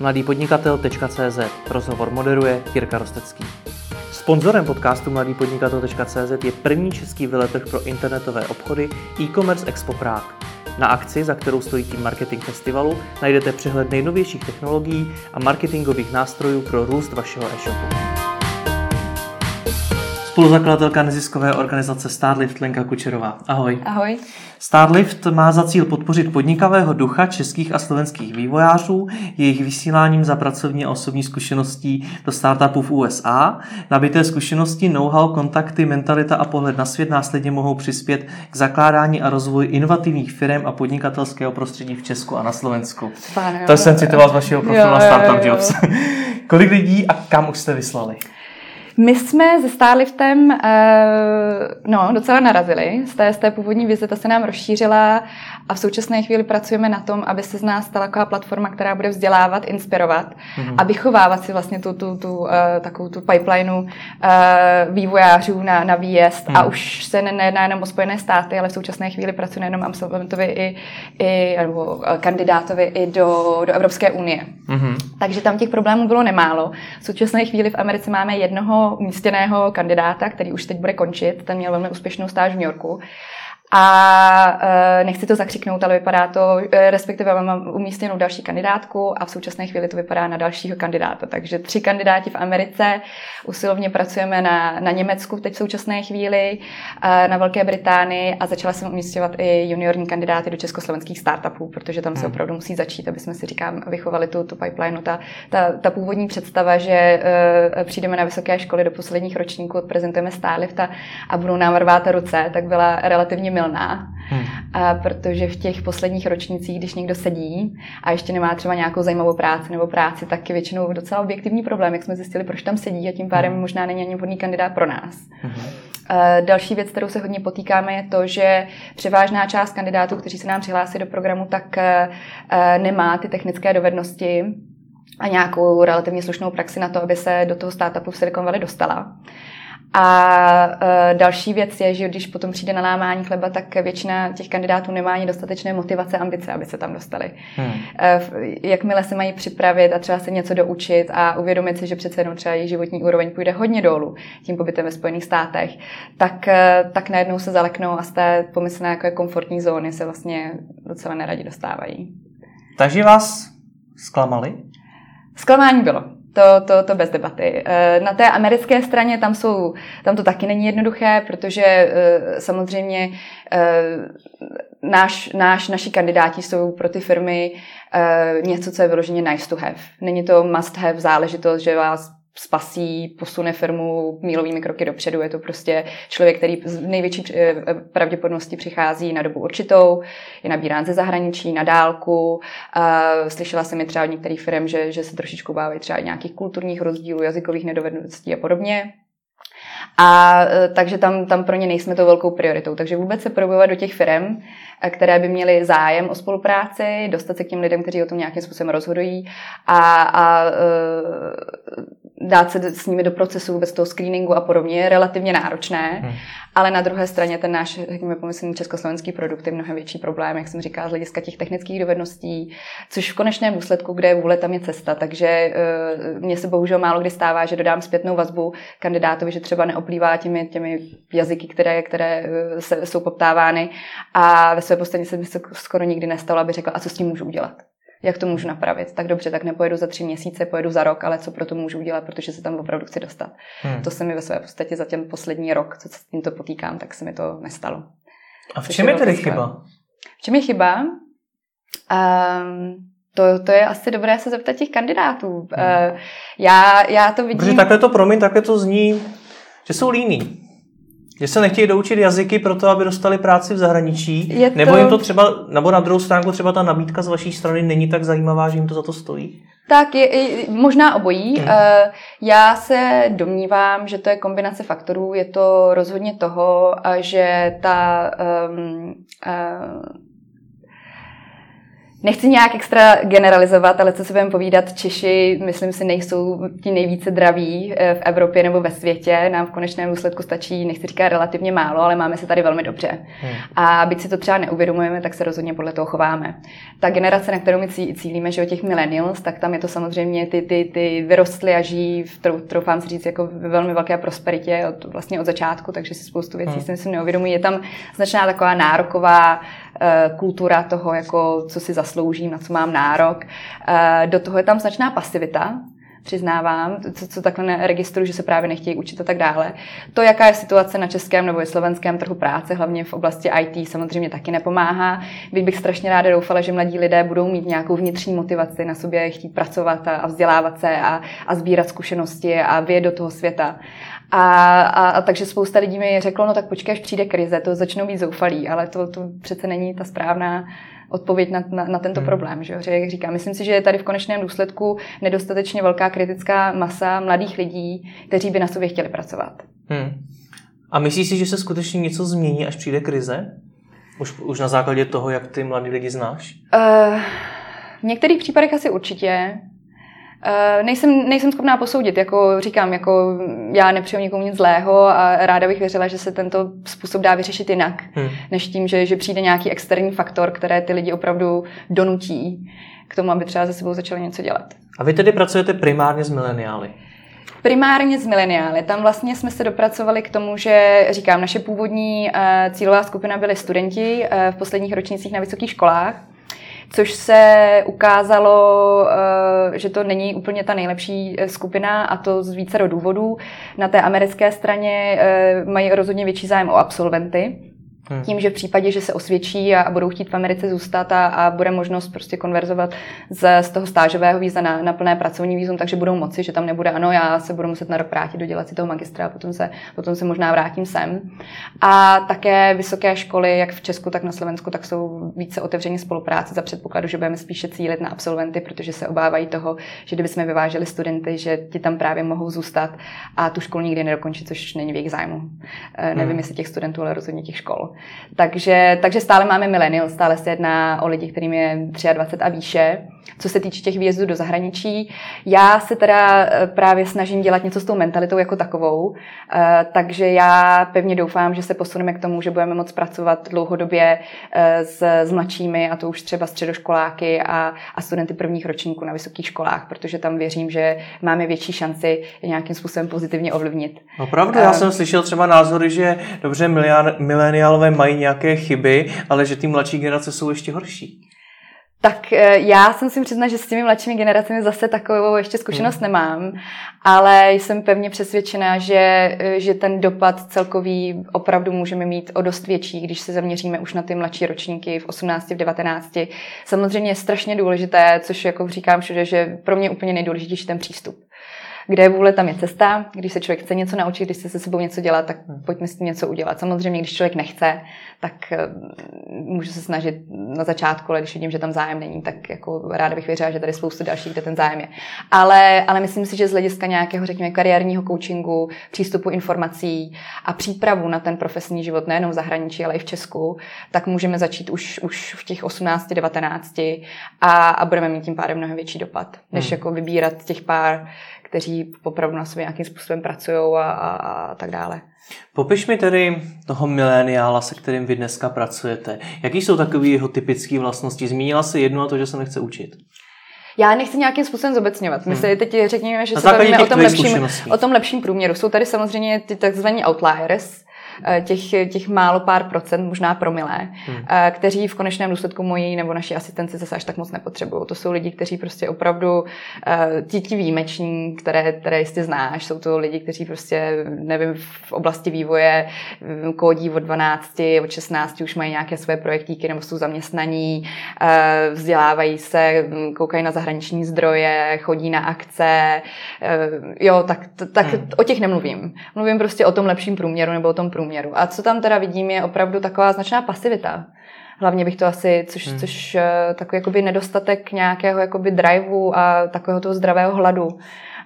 mladýpodnikatel.cz Rozhovor moderuje Jirka Rostecký. Sponzorem podcastu mladýpodnikatel.cz je první český veletrh pro internetové obchody e-commerce Expo Prague. Na akci, za kterou stojí tým Marketing Festivalu, najdete přehled nejnovějších technologií a marketingových nástrojů pro růst vašeho e-shopu. Spoluzakladatelka neziskové organizace Starlift Lenka Kučerová. Ahoj. Ahoj. Starlift má za cíl podpořit podnikavého ducha českých a slovenských vývojářů, jejich vysíláním za pracovní a osobní zkušeností do startupů v USA. Nabité zkušenosti, know-how, kontakty, mentalita a pohled na svět následně mohou přispět k zakládání a rozvoji inovativních firm a podnikatelského prostředí v Česku a na Slovensku. Pane, to jsem citoval z vašeho profilu na Startup Jobs. Kolik lidí a kam už jste vyslali? My jsme se Starliftem uh, no, docela narazili. Z té, z té původní vize ta se nám rozšířila a v současné chvíli pracujeme na tom, aby se z nás stala taková platforma, která bude vzdělávat, inspirovat mm-hmm. a vychovávat si vlastně tu, tu, tu uh, takovou tu pipelineu uh, vývojářů na, na výjezd. Mm. A už se nejedná jenom o Spojené státy, ale v současné chvíli pracuje jenom absolventovi i, i nebo kandidátovi i do, do Evropské unie. Mm-hmm. Takže tam těch problémů bylo nemálo. V současné chvíli v Americe máme jednoho umístěného kandidáta, který už teď bude končit. Ten měl velmi úspěšnou stáž v New Yorku. A e, nechci to zakřiknout, ale vypadá to, e, respektive mám umístěnou další kandidátku a v současné chvíli to vypadá na dalšího kandidáta. Takže tři kandidáti v Americe, usilovně pracujeme na, na Německu teď v současné chvíli, e, na Velké Británii a začala jsem umístěvat i juniorní kandidáty do československých startupů, protože tam se hmm. opravdu musí začít, aby jsme si říkám, vychovali tu, tu pipeline. Ta, ta, ta původní představa, že přijdeme na vysoké školy do posledních ročníků, odprezentujeme Starlifta a budou nám rvát ruce, tak byla relativně milná, hmm. a protože v těch posledních ročnicích, když někdo sedí a ještě nemá třeba nějakou zajímavou práci nebo práci, tak je většinou docela objektivní problém, jak jsme zjistili, proč tam sedí a tím pádem hmm. možná není ani vhodný kandidát pro nás. Hmm. Další věc, kterou se hodně potýkáme, je to, že převážná část kandidátů, kteří se nám přihlásí do programu, tak eh, nemá ty technické dovednosti a nějakou relativně slušnou praxi na to, aby se do toho startupu v Silicon Valley dostala. A uh, další věc je, že když potom přijde na lámání chleba, tak většina těch kandidátů nemá ani dostatečné motivace, ambice, aby se tam dostali. Hmm. Uh, jakmile se mají připravit a třeba se něco doučit a uvědomit si, že přece jenom třeba jejich životní úroveň půjde hodně dolů tím pobytem ve Spojených státech, tak, uh, tak najednou se zaleknou a z té pomyslné jako komfortní zóny se vlastně docela neradi dostávají. Takže vás zklamali? Zklamání bylo. To, to, to bez debaty. Eh, na té americké straně tam, jsou, tam to taky není jednoduché, protože eh, samozřejmě eh, náš, náš, naši kandidáti jsou pro ty firmy něco, co je vyloženě nice to have. Není to must have záležitost, že vás spasí, posune firmu mílovými kroky dopředu. Je to prostě člověk, který z největší eh, pravděpodobnosti přichází na dobu určitou, je nabírán ze zahraničí, na dálku. Slyšela jsem mi třeba od některých firm, že, že se trošičku bávají třeba nějakých kulturních rozdílů, jazykových nedovedností a podobně. A eh, takže tam, tam pro ně nejsme to velkou prioritou. Takže vůbec se probovat do těch firm, eh, které by měly zájem o spolupráci, dostat se k těm lidem, kteří o tom nějakým způsobem rozhodují a, a dát se s nimi do procesu vůbec toho screeningu a podobně je relativně náročné, hmm. ale na druhé straně ten náš, řekněme, pomyslný československý produkt je mnohem větší problém, jak jsem říkala, z hlediska těch technických dovedností, což v konečném důsledku, kde je vůle, tam je cesta. Takže uh, mně se bohužel málo kdy stává, že dodám zpětnou vazbu kandidátovi, že třeba neoplývá těmi, těmi jazyky, které, které uh, se, jsou poptávány a ve své podstatě se mi se skoro nikdy nestalo, aby řekla, a co s tím můžu udělat jak to můžu napravit. Tak dobře, tak nepojedu za tři měsíce, pojedu za rok, ale co pro to můžu udělat, protože se tam opravdu chci dostat. Hmm. To se mi ve své podstatě za ten poslední rok, co se s tímto potýkám, tak se mi to nestalo. A v čem je tedy chyba? V čem je chyba? Um, to, to je asi dobré se zeptat těch kandidátů. Hmm. Uh, já, já to vidím... Protože takhle to, promiň, takhle to zní, že jsou líní. Že se nechtějí doučit jazyky pro to, aby dostali práci v zahraničí? Je to... Nebo jim to třeba, nebo na druhou stránku třeba ta nabídka z vaší strany není tak zajímavá, že jim to za to stojí? Tak je, je možná obojí. Hmm. Eh, já se domnívám, že to je kombinace faktorů. Je to rozhodně toho, že ta um, uh, Nechci nějak extra generalizovat, ale co si budeme povídat, Češi, myslím si, nejsou ti nejvíce draví eh, v Evropě nebo ve světě. Nám v konečném důsledku stačí, nechci říkat relativně málo, ale máme se tady velmi dobře. Hmm. A byť si to třeba neuvědomujeme, tak se rozhodně podle toho chováme. Ta generace, na kterou my cílíme, že o těch millennials, tak tam je to samozřejmě ty, ty, ty vyrostly a žijí, v, troufám si říct, jako ve velmi velké prosperitě od, vlastně od začátku, takže si spoustu věcí hmm. si myslím neuvědomují. Je tam značná taková nároková kultura toho, jako co si zasloužím, na co mám nárok. Eh, do toho je tam značná pasivita, přiznávám, co, co takhle neregistruju, že se právě nechtějí učit a tak dále. To, jaká je situace na českém nebo slovenském trhu práce, hlavně v oblasti IT, samozřejmě taky nepomáhá. Byť bych strašně ráda doufala, že mladí lidé budou mít nějakou vnitřní motivaci na sobě chtít pracovat a, a vzdělávat se a, a sbírat zkušenosti a vědět do toho světa. A, a, a takže spousta lidí mi řeklo, no tak počkej, až přijde krize, to začnou být zoufalí, ale to, to přece není ta správná odpověď na, na, na tento hmm. problém. Že, že jak říkám, myslím si, že je tady v konečném důsledku nedostatečně velká kritická masa mladých lidí, kteří by na sobě chtěli pracovat. Hmm. A myslíš si, že se skutečně něco změní, až přijde krize? Už, už na základě toho, jak ty mladí lidi znáš? Uh, v některých případech asi určitě. Uh, nejsem, nejsem schopná posoudit, jako říkám, jako já nepřeju nikomu nic zlého a ráda bych věřila, že se tento způsob dá vyřešit jinak, hmm. než tím, že, že přijde nějaký externí faktor, které ty lidi opravdu donutí k tomu, aby třeba ze sebou začali něco dělat. A vy tedy pracujete primárně s mileniály? Primárně s mileniály. Tam vlastně jsme se dopracovali k tomu, že říkám, naše původní uh, cílová skupina byly studenti uh, v posledních ročnících na vysokých školách což se ukázalo, eh, že to není úplně ta nejlepší eh, skupina a to z více důvodů. Na té americké straně eh, mají rozhodně větší zájem o absolventy, Hmm. Tím, že v případě, že se osvědčí a, a budou chtít v Americe zůstat a, a bude možnost prostě konverzovat z, z toho stážového víza na, na plné pracovní vízum, takže budou moci, že tam nebude, ano, já se budu muset na rok vrátit, dodělat si toho magistra a potom se, potom se možná vrátím sem. A také vysoké školy, jak v Česku, tak na Slovensku, tak jsou více otevření spolupráce za předpokladu, že budeme spíše cílit na absolventy, protože se obávají toho, že kdybychom vyváželi studenty, že ti tam právě mohou zůstat a tu školu nikdy nedokončit, což není v jejich zájmu. Hmm. Nevím, jestli těch studentů, ale rozhodně těch škol. Takže, takže stále máme millennial, stále se jedná o lidi, kterým je 23 a výše. Co se týče těch výjezdů do zahraničí, já se teda eh, právě snažím dělat něco s tou mentalitou jako takovou, eh, takže já pevně doufám, že se posuneme k tomu, že budeme moct pracovat dlouhodobě eh, s, s mladšími, a to už třeba středoškoláky a, a studenty prvních ročníků na vysokých školách, protože tam věřím, že máme větší šanci nějakým způsobem pozitivně ovlivnit. Opravdu, já jsem slyšel třeba názory, že dobře, mileniálové mají nějaké chyby, ale že ty mladší generace jsou ještě horší. Tak eh, já jsem si přiznat, že s těmi mladšími generacemi zase takovou ještě zkušenost hmm. nemám, ale jsem pevně přesvědčená, že, eh, že ten dopad celkový opravdu můžeme mít o dost větší, když se zaměříme už na ty mladší ročníky v 18, v 19. Samozřejmě je strašně důležité, což jako říkám všude, že pro mě úplně nejdůležitější ten přístup kde je vůle, tam je cesta. Když se člověk chce něco naučit, když chce se sebou něco dělat, tak hmm. pojďme s tím něco udělat. Samozřejmě, když člověk nechce, tak eh, můžu se snažit na začátku, ale když vidím, že tam zájem není, tak jako ráda bych věřila, že tady spoustu dalších, kde ten zájem je. Ale, ale myslím si, že z hlediska nějakého, řekněme, kariérního coachingu, přístupu informací a přípravu na ten profesní život, nejenom v zahraničí, ale i v Česku, tak můžeme začít už, už v těch 18, 19 a, a budeme mít tím pádem mnohem větší dopad, než hmm. jako vybírat těch pár kteří opravdu na sobě nějakým způsobem pracují a, a, a tak dále. Popiš mi tedy toho mileniála, se kterým vy dneska pracujete. Jaký jsou takové jeho typické vlastnosti? Zmínila se jedno a to, že se nechce učit. Já nechci nějakým způsobem zobecňovat. My hmm. si teď řekněme, že se bavíme o tom, lepším, o tom lepším průměru. Jsou tady samozřejmě ty takzvaní outliers, těch, těch málo pár procent, možná promilé, hmm. Eh, kteří v konečném důsledku mojí nebo naší asistenci zase až tak moc nepotřebují. To jsou lidi, kteří prostě opravdu eh, ti, ti výjimeční, které, které jistě znáš, jsou to lidi, kteří prostě, nevím, v oblasti vývoje kódí od 12, od 16 už mají nějaké své projektíky nebo jsou zaměstnaní, vzdělávají se, koukají na zahraniční zdroje, chodí na akce, jo, tak, tak hmm. o těch nemluvím. Mluvím prostě o tom lepším průměru nebo o tom průměru průměru. A co tam teda vidím, je opravdu taková značná pasivita. Hlavně bych to asi, což, hmm. což eh, takový jakoby nedostatek nějakého jakoby driveu a takového toho zdravého hladu.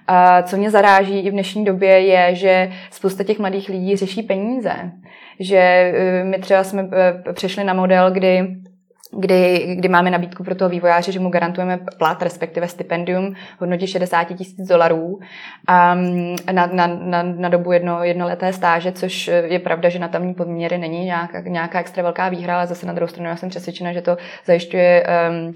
A co mě zaráží i v dnešní době je, že spousta těch mladých lidí řeší peníze. Že eh, my třeba jsme eh, přešli na model, kdy kdy, kdy máme nabídku pro toho vývojáře, že mu garantujeme plat, respektive stipendium v hodnotě 60 tisíc dolarů um, na, na, na, na dobu jedno, jednoleté stáže, což je pravda, že na tamní podměry není nějaká, nějaká extra velká výhra, ale zase na druhou stranu já jsem přesvědčena, že to zajišťuje um, uh,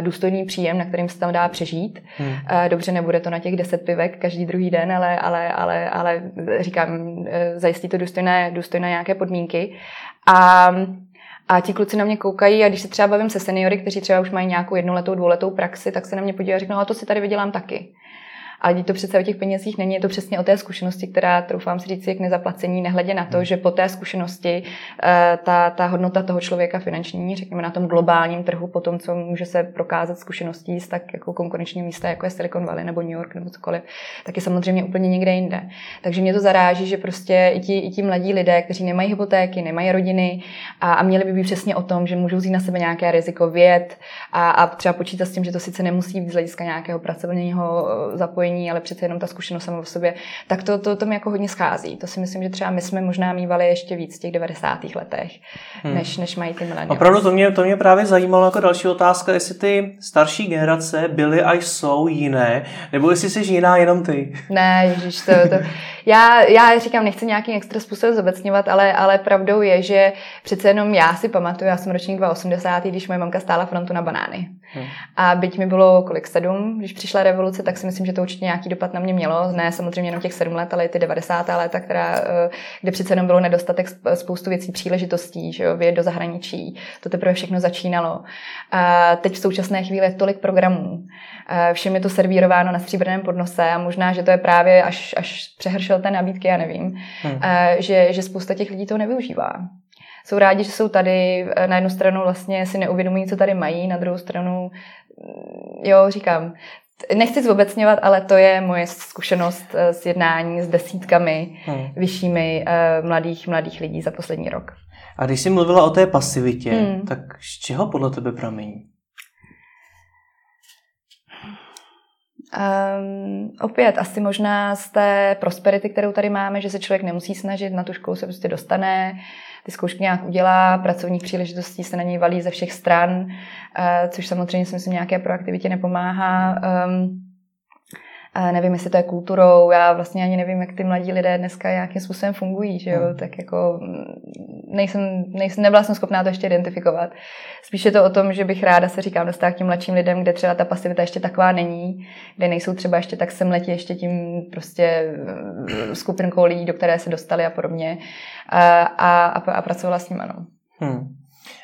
důstojný příjem, na kterým se tam dá přežít. Hmm. Uh, dobře, nebude to na těch deset pivek každý druhý den, ale, ale, ale, ale říkám, uh, zajistí to důstojné, důstojné nějaké podmínky. A a ti kluci na mě koukají a když se třeba bavím se seniory, kteří třeba už mají nějakou jednoletou, dvouletou praxi, tak se na mě podívají a řeknou, a to si tady vydělám taky. Ale to přece o těch penězích není, je to přesně o té zkušenosti, která, troufám si říct, je k nezaplacení, nehledě na to, hmm. že po té zkušenosti eh, ta, ta hodnota toho člověka finanční, řekněme na tom globálním trhu, po tom, co může se prokázat zkušeností z tak jako konkurenčního místa, jako je Silicon Valley nebo New York nebo cokoliv, tak je samozřejmě úplně někde jinde. Takže mě to zaráží, že prostě i ti, i ti mladí lidé, kteří nemají hypotéky, nemají rodiny a, a měli by být přesně o tom, že můžou vzít na sebe nějaké riziko věd a, a třeba počítat s tím, že to sice nemusí být z hlediska nějakého pracovního eh, zapojení zapojení, ale přece jenom ta zkušenost sama o sobě, tak to, to, to mi jako hodně schází. To si myslím, že třeba my jsme možná mývali ještě víc v těch 90. letech, hmm. než, než mají ty milenium. Opravdu to mě, to mě právě zajímalo jako další otázka, jestli ty starší generace byly a jsou jiné, nebo jestli jsi jiná jenom ty. Ne, ježiš, to, to, já, já říkám, nechci nějaký extra způsob zobecňovat, ale, ale pravdou je, že přece jenom já si pamatuju, já jsem ročník 280, když moje mamka stála frontu na banány. Hmm. A byť mi bylo kolik sedm, když přišla revoluce, tak si myslím, že to určitě nějaký dopad na mě mělo. Ne samozřejmě jenom těch sedm let, ale i ty 90. léta, která, eh, kde přece jenom bylo nedostatek spoustu věcí, příležitostí, že jo, vyjet do zahraničí. To teprve všechno začínalo. A teď v současné chvíli je tolik programů. Všem je to servírováno na stříbrném podnose a možná, že to je právě až, až přehršel té nabídky, já nevím, hmm. že, že spousta těch lidí to nevyužívá jsou rádi, že jsou tady. Na jednu stranu vlastně si neuvědomují, co tady mají, na druhou stranu, mm, jo, říkám, nechci zobecňovat, ale to je moje zkušenost eh, s jednání s desítkami hmm. vyššími uh, mladých, mladých lidí za poslední rok. A když jsi mluvila o té pasivitě, hmm. tak z čeho podle tebe pramení? Um, opět asi možná z té prosperity, kterou tady máme, že se člověk nemusí snažit, na tu školu se prostě dostane, ty zkoušky nějak udělá, pracovních příležitostí se na něj valí ze všech stran, uh, což samozřejmě si myslím nějaké proaktivitě nepomáhá. Um, nevím, jestli to je kulturou, já vlastně ani nevím, jak ty mladí lidé dneska nějakým způsobem fungují, že jo, hmm. tak jako mm, nejsem, nejsem, nebyla jsem schopná to ještě identifikovat. Spíš je to o tom, že bych ráda se říkám dostala k těm mladším lidem, kde třeba ta pasivita ještě taková není, kde nejsou třeba ještě tak semletí ještě tím prostě mm, skupinkou lidí, do které se dostali a podobně a, a, a pracovala s nimi, ano. Hmm.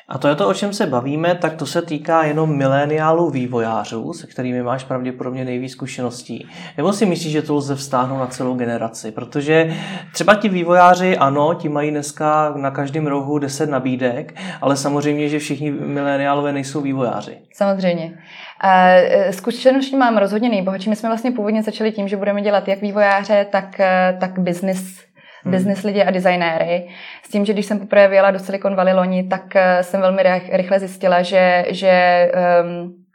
A to je to, o čem se bavíme, tak to se týká jenom mileniálů vývojářů, se kterými máš pravděpodobně nejvíc zkušeností. Nebo si myslíš, že to lze vztáhnout na celou generaci? Protože třeba ti vývojáři, ano, ti mají dneska na každém rohu 10 nabídek, ale samozřejmě, že všichni mileniálové nejsou vývojáři. Samozřejmě. E, zkušenosti mám rozhodně nejbohatší. My jsme vlastně původně začali tím, že budeme dělat jak vývojáře, tak, e, tak business hmm. business lidi a designéry. S tím, že když jsem poprvé vyjela do Silicon Valley loni, tak eh, jsem velmi rychle zjistila, že, že um,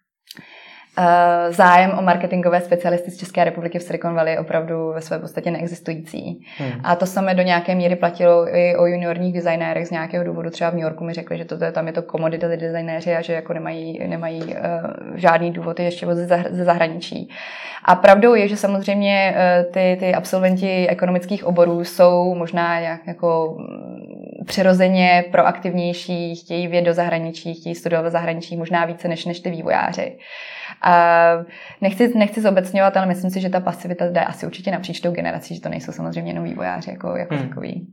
zájem o marketingové specialisty z České republiky v Silicon Valley je opravdu ve své podstatě neexistující. Hmm. A to samé do nějaké míry platilo i o juniorních designérech z nějakého důvodu. Třeba v New Yorku mi řekli, že to, tam je to commodity designéři a že jako nemají, nemají uh, žádný důvod ještě ze, ze zahraničí. A pravdou je, že samozřejmě uh, ty, ty absolventi ekonomických oborů jsou možná jak, jako přirozeně proaktivnější, chtějí vědět do zahraničí, chtějí studovat v zahraničí možná více než, než ty vývojáři. A nechci, nechci zobecňovat, ale myslím si, že ta pasivita jde asi určitě napříč tou generací, že to nejsou samozřejmě jenom vývojáři jako, jako hmm. takový.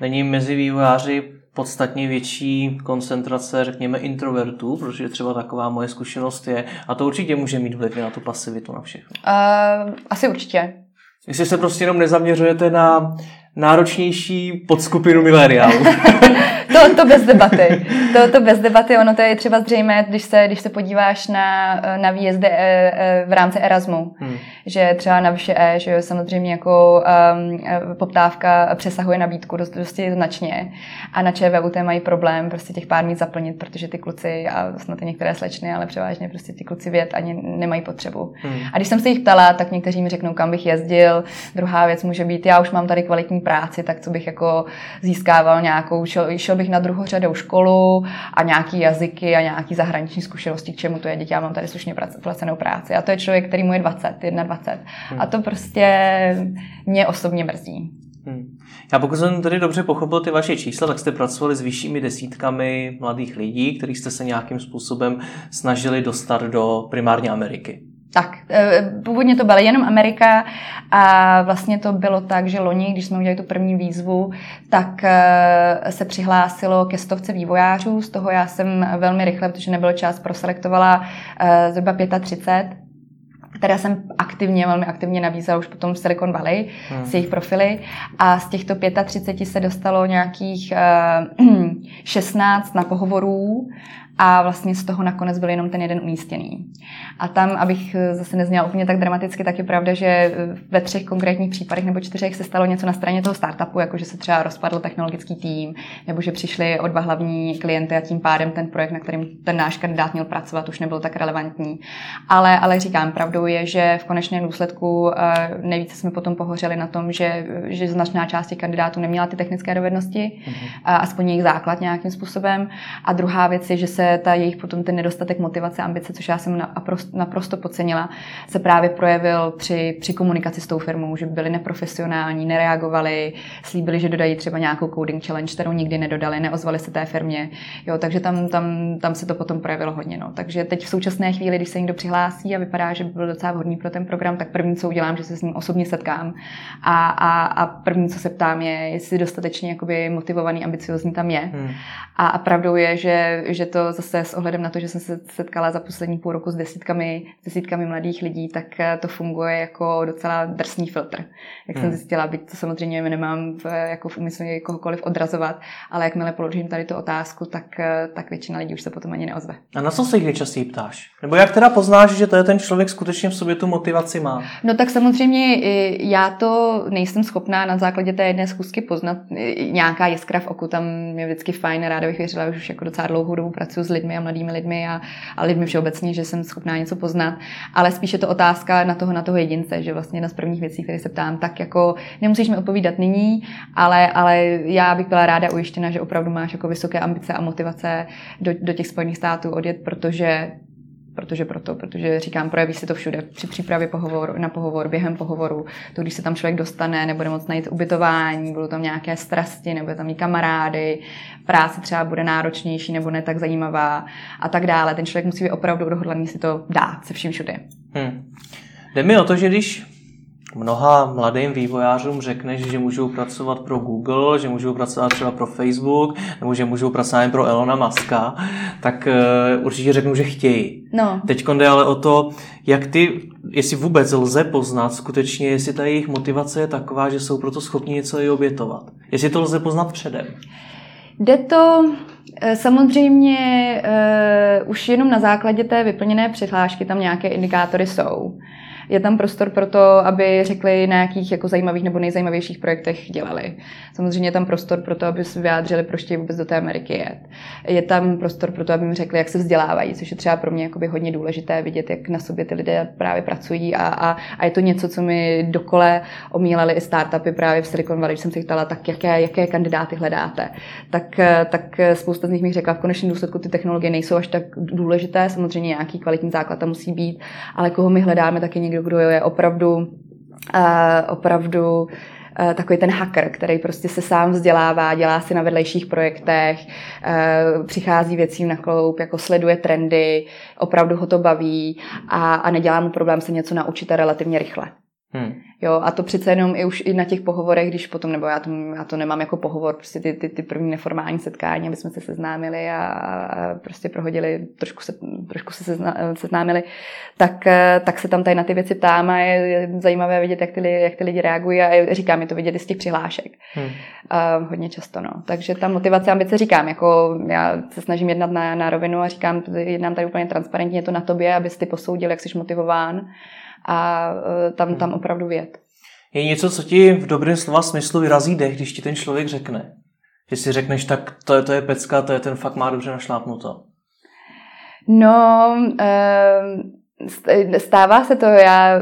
Není mezi vývojáři podstatně větší koncentrace, řekněme, introvertů, protože třeba taková moje zkušenost je, a to určitě může mít vliv na tu pasivitu, na všechno. Uh, asi určitě. Jestli se prostě jenom nezaměřujete na náročnější podskupinu mileniálů. to, to bez debaty. To, to bez debaty, ono to je třeba zřejmé, když se, když se podíváš na, na výjezdy eh, eh, v rámci Erasmu, hmm. že třeba na vyše E, že jo, samozřejmě jako um, poptávka přesahuje nabídku dost, dosti značně a na ČVUT mají problém prostě těch pár míst zaplnit, protože ty kluci a snad i některé slečny, ale převážně prostě ty kluci věd ani nemají potřebu. Hmm. A když jsem se jich ptala, tak někteří mi řeknou, kam bych jezdil. Druhá věc může být, já už mám tady kvalitní práci, tak co bych jako získával nějakou, šel, šel bych bych na druhořadou školu a nějaký jazyky a nějaký zahraniční zkušenosti, k čemu to je dítě. Já mám tady slušně placenou práci. A to je člověk, který mu je 20, 21. Hmm. A to prostě mě osobně mrzí. Hmm. Já pokud jsem tedy dobře pochopil ty vaše čísla, tak jste pracovali s vyššími desítkami mladých lidí, kterých jste se nějakým způsobem snažili dostat do primárně Ameriky. Tak, eh, původně to byla jenom Amerika a vlastně to bylo tak, že loni, když jsme udělali tu první výzvu, tak eh, se přihlásilo ke stovce vývojářů, z toho já jsem velmi rychle, protože nebyl čas, proselektovala eh, zhruba 35 které jsem aktivně, velmi aktivně nabízela už potom v Silicon Valley hmm. s jejich profily. A z těchto 35 se dostalo nějakých uh, 16 na pohovorů a vlastně z toho nakonec byl jenom ten jeden umístěný. A tam, abych zase nezněla úplně tak dramaticky, tak je pravda, že ve třech konkrétních případech nebo čtyřech se stalo něco na straně toho startupu, jako že se třeba rozpadl technologický tým, nebo že přišli o dva hlavní klienty a tím pádem ten projekt, na kterým ten náš kandidát měl pracovat, už nebyl tak relevantní. Ale, ale říkám, pravdou je, že v konečném důsledku eh, nejvíce jsme potom pohořeli na tom, že, že značná část těch kandidátů neměla ty technické dovednosti, mm-hmm. aspoň jejich základ nějakým způsobem. A druhá věc je, že se ta jejich potom ten nedostatek motivace, ambice, což já jsem naprosto, naprosto podcenila, se právě projevil při, při komunikaci s tou firmou, že byli neprofesionální, nereagovali, slíbili, že dodají třeba nějakou coding challenge, kterou nikdy nedodali, neozvali se té firmě. Jo, takže tam, tam, tam se to potom projevilo hodně. No. Takže teď v současné chvíli, když se někdo přihlásí a vypadá, že by byl docela vhodný pro ten program, tak první, co udělám, že se s ním osobně setkám a, a, a první, co se ptám, je, jestli dostatečně jakoby motivovaný, ambiciozní tam je. Hmm. A, a pravdou je, že, že to zase s ohledem na to, že jsem se setkala za poslední půl roku s desítkami, desítkami mladých lidí, tak eh, to funguje jako docela drsný filtr. Jak hmm. jsem zjistila, byť to samozřejmě nemám v, jako v úmyslu kohokoliv odrazovat, ale jakmile položím tady tu otázku, tak, eh, tak většina lidí už se potom ani neozve. A na co se jich nejčastěji ptáš? Nebo jak teda poznáš, že to je ten člověk skutečně v sobě tu motivaci má? No tak samozřejmě já to nejsem schopná na základě té jedné schůzky poznat. Nějaká jiskra v oku tam je vždycky fajn, ráda bych věřila, už jako docela dlouhou dobu pracuji s lidmi a mladými lidmi a, a lidmi všeobecně, že jsem schopná něco poznat, ale spíš je to otázka na toho, na toho jedince, že vlastně jedna z prvních věcí, které se ptám, tak jako nemusíš mi odpovídat nyní, ale, ale já bych byla ráda ujištěna, že opravdu máš jako vysoké ambice a motivace do, do těch Spojených států odjet, protože protože proto, protože říkám, projeví se to všude při přípravě pohovoru, na pohovor, během pohovoru, to, když se tam člověk dostane, nebude moc najít ubytování, budou tam nějaké strasti, nebo tam mít kamarády, práce třeba bude náročnější nebo ne tak zajímavá a tak dále. Ten člověk musí být opravdu odhodlaný si to dát se vším všude. Hmm. Jde mi o to, že když mnoha mladým vývojářům řekneš, že můžou pracovat pro Google, že můžou pracovat třeba pro Facebook, nebo že můžou pracovat pro Elona Muska, tak uh, určitě řeknou, že chtějí. No. Teď jde ale o to, jak ty, jestli vůbec lze poznat skutečně, jestli ta jejich motivace je taková, že jsou proto schopni něco i obětovat. Jestli to lze poznat předem. Jde to eh, samozřejmě uh, už jenom na základě té vyplněné přihlášky, tam nějaké indikátory jsou je tam prostor pro to, aby řekli, na jakých jako zajímavých nebo nejzajímavějších projektech dělali. Samozřejmě je tam prostor pro to, aby se vyjádřili, proč chtějí vůbec do té Ameriky jet. Je tam prostor pro to, aby mi řekli, jak se vzdělávají, což je třeba pro mě hodně důležité vidět, jak na sobě ty lidé právě pracují a, a, a je to něco, co mi dokole omílali i startupy právě v Silicon Valley, když jsem se ptala, tak jaké, jaké kandidáty hledáte. Tak, tak spousta z nich mi řekla, v konečném důsledku ty technologie nejsou až tak důležité, samozřejmě nějaký kvalitní základ tam musí být, ale koho my hledáme, tak je někdo, kdo je opravdu, uh, opravdu uh, takový ten hacker, který prostě se sám vzdělává, dělá si na vedlejších projektech, uh, přichází věcím na kloup, jako sleduje trendy, opravdu ho to baví a, a nedělá mu problém se něco naučit relativně rychle. Hmm. Jo, a to přece jenom i už i na těch pohovorech, když potom, nebo já to, já to nemám jako pohovor, prostě ty, ty, ty první neformální setkání, aby jsme se seznámili a, a prostě prohodili, trošku se, trošku se sezná, seznámili, tak, tak se tam tady na ty věci ptám a je, je zajímavé vidět, jak ty, jak ty lidi reagují a říká mi to vidět i z těch přihlášek. Hmm. A hodně často, no. Takže ta motivace, ambice říkám, jako já se snažím jednat na, na rovinu a říkám, jednám tady úplně transparentně, je to na tobě, abys ty posoudil, jak jsi motivován a e, tam, tam opravdu věd. Je něco, co ti v dobrém slova smyslu vyrazí dech, když ti ten člověk řekne? Že si řekneš, tak to je, to je pecka, to je ten fakt má dobře našlápnuto. No, stává se to. Já,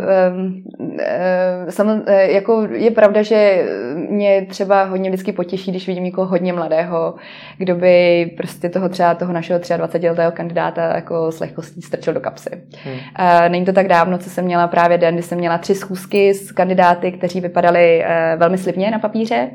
jako je pravda, že mě třeba hodně vždycky potěší, když vidím někoho hodně mladého, kdo by prostě toho třeba toho našeho 23-letého kandidáta jako s lehkostí strčil do kapsy. Hmm. Není to tak dávno, co jsem měla právě den, kdy jsem měla tři schůzky s kandidáty, kteří vypadali velmi slibně na papíře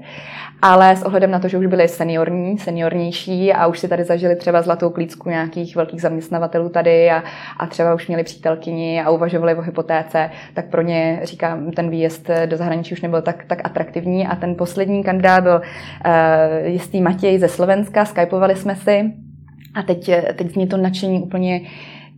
ale s ohledem na to, že už byli seniorní, seniornější a už si tady zažili třeba zlatou klícku nějakých velkých zaměstnavatelů tady a, a třeba už měli přítelkyni a uvažovali o hypotéce, tak pro ně, říkám, ten výjezd do zahraničí už nebyl tak, tak atraktivní. A ten poslední kandidát byl uh, jistý Matěj ze Slovenska, skypovali jsme si. A teď, teď mě to nadšení úplně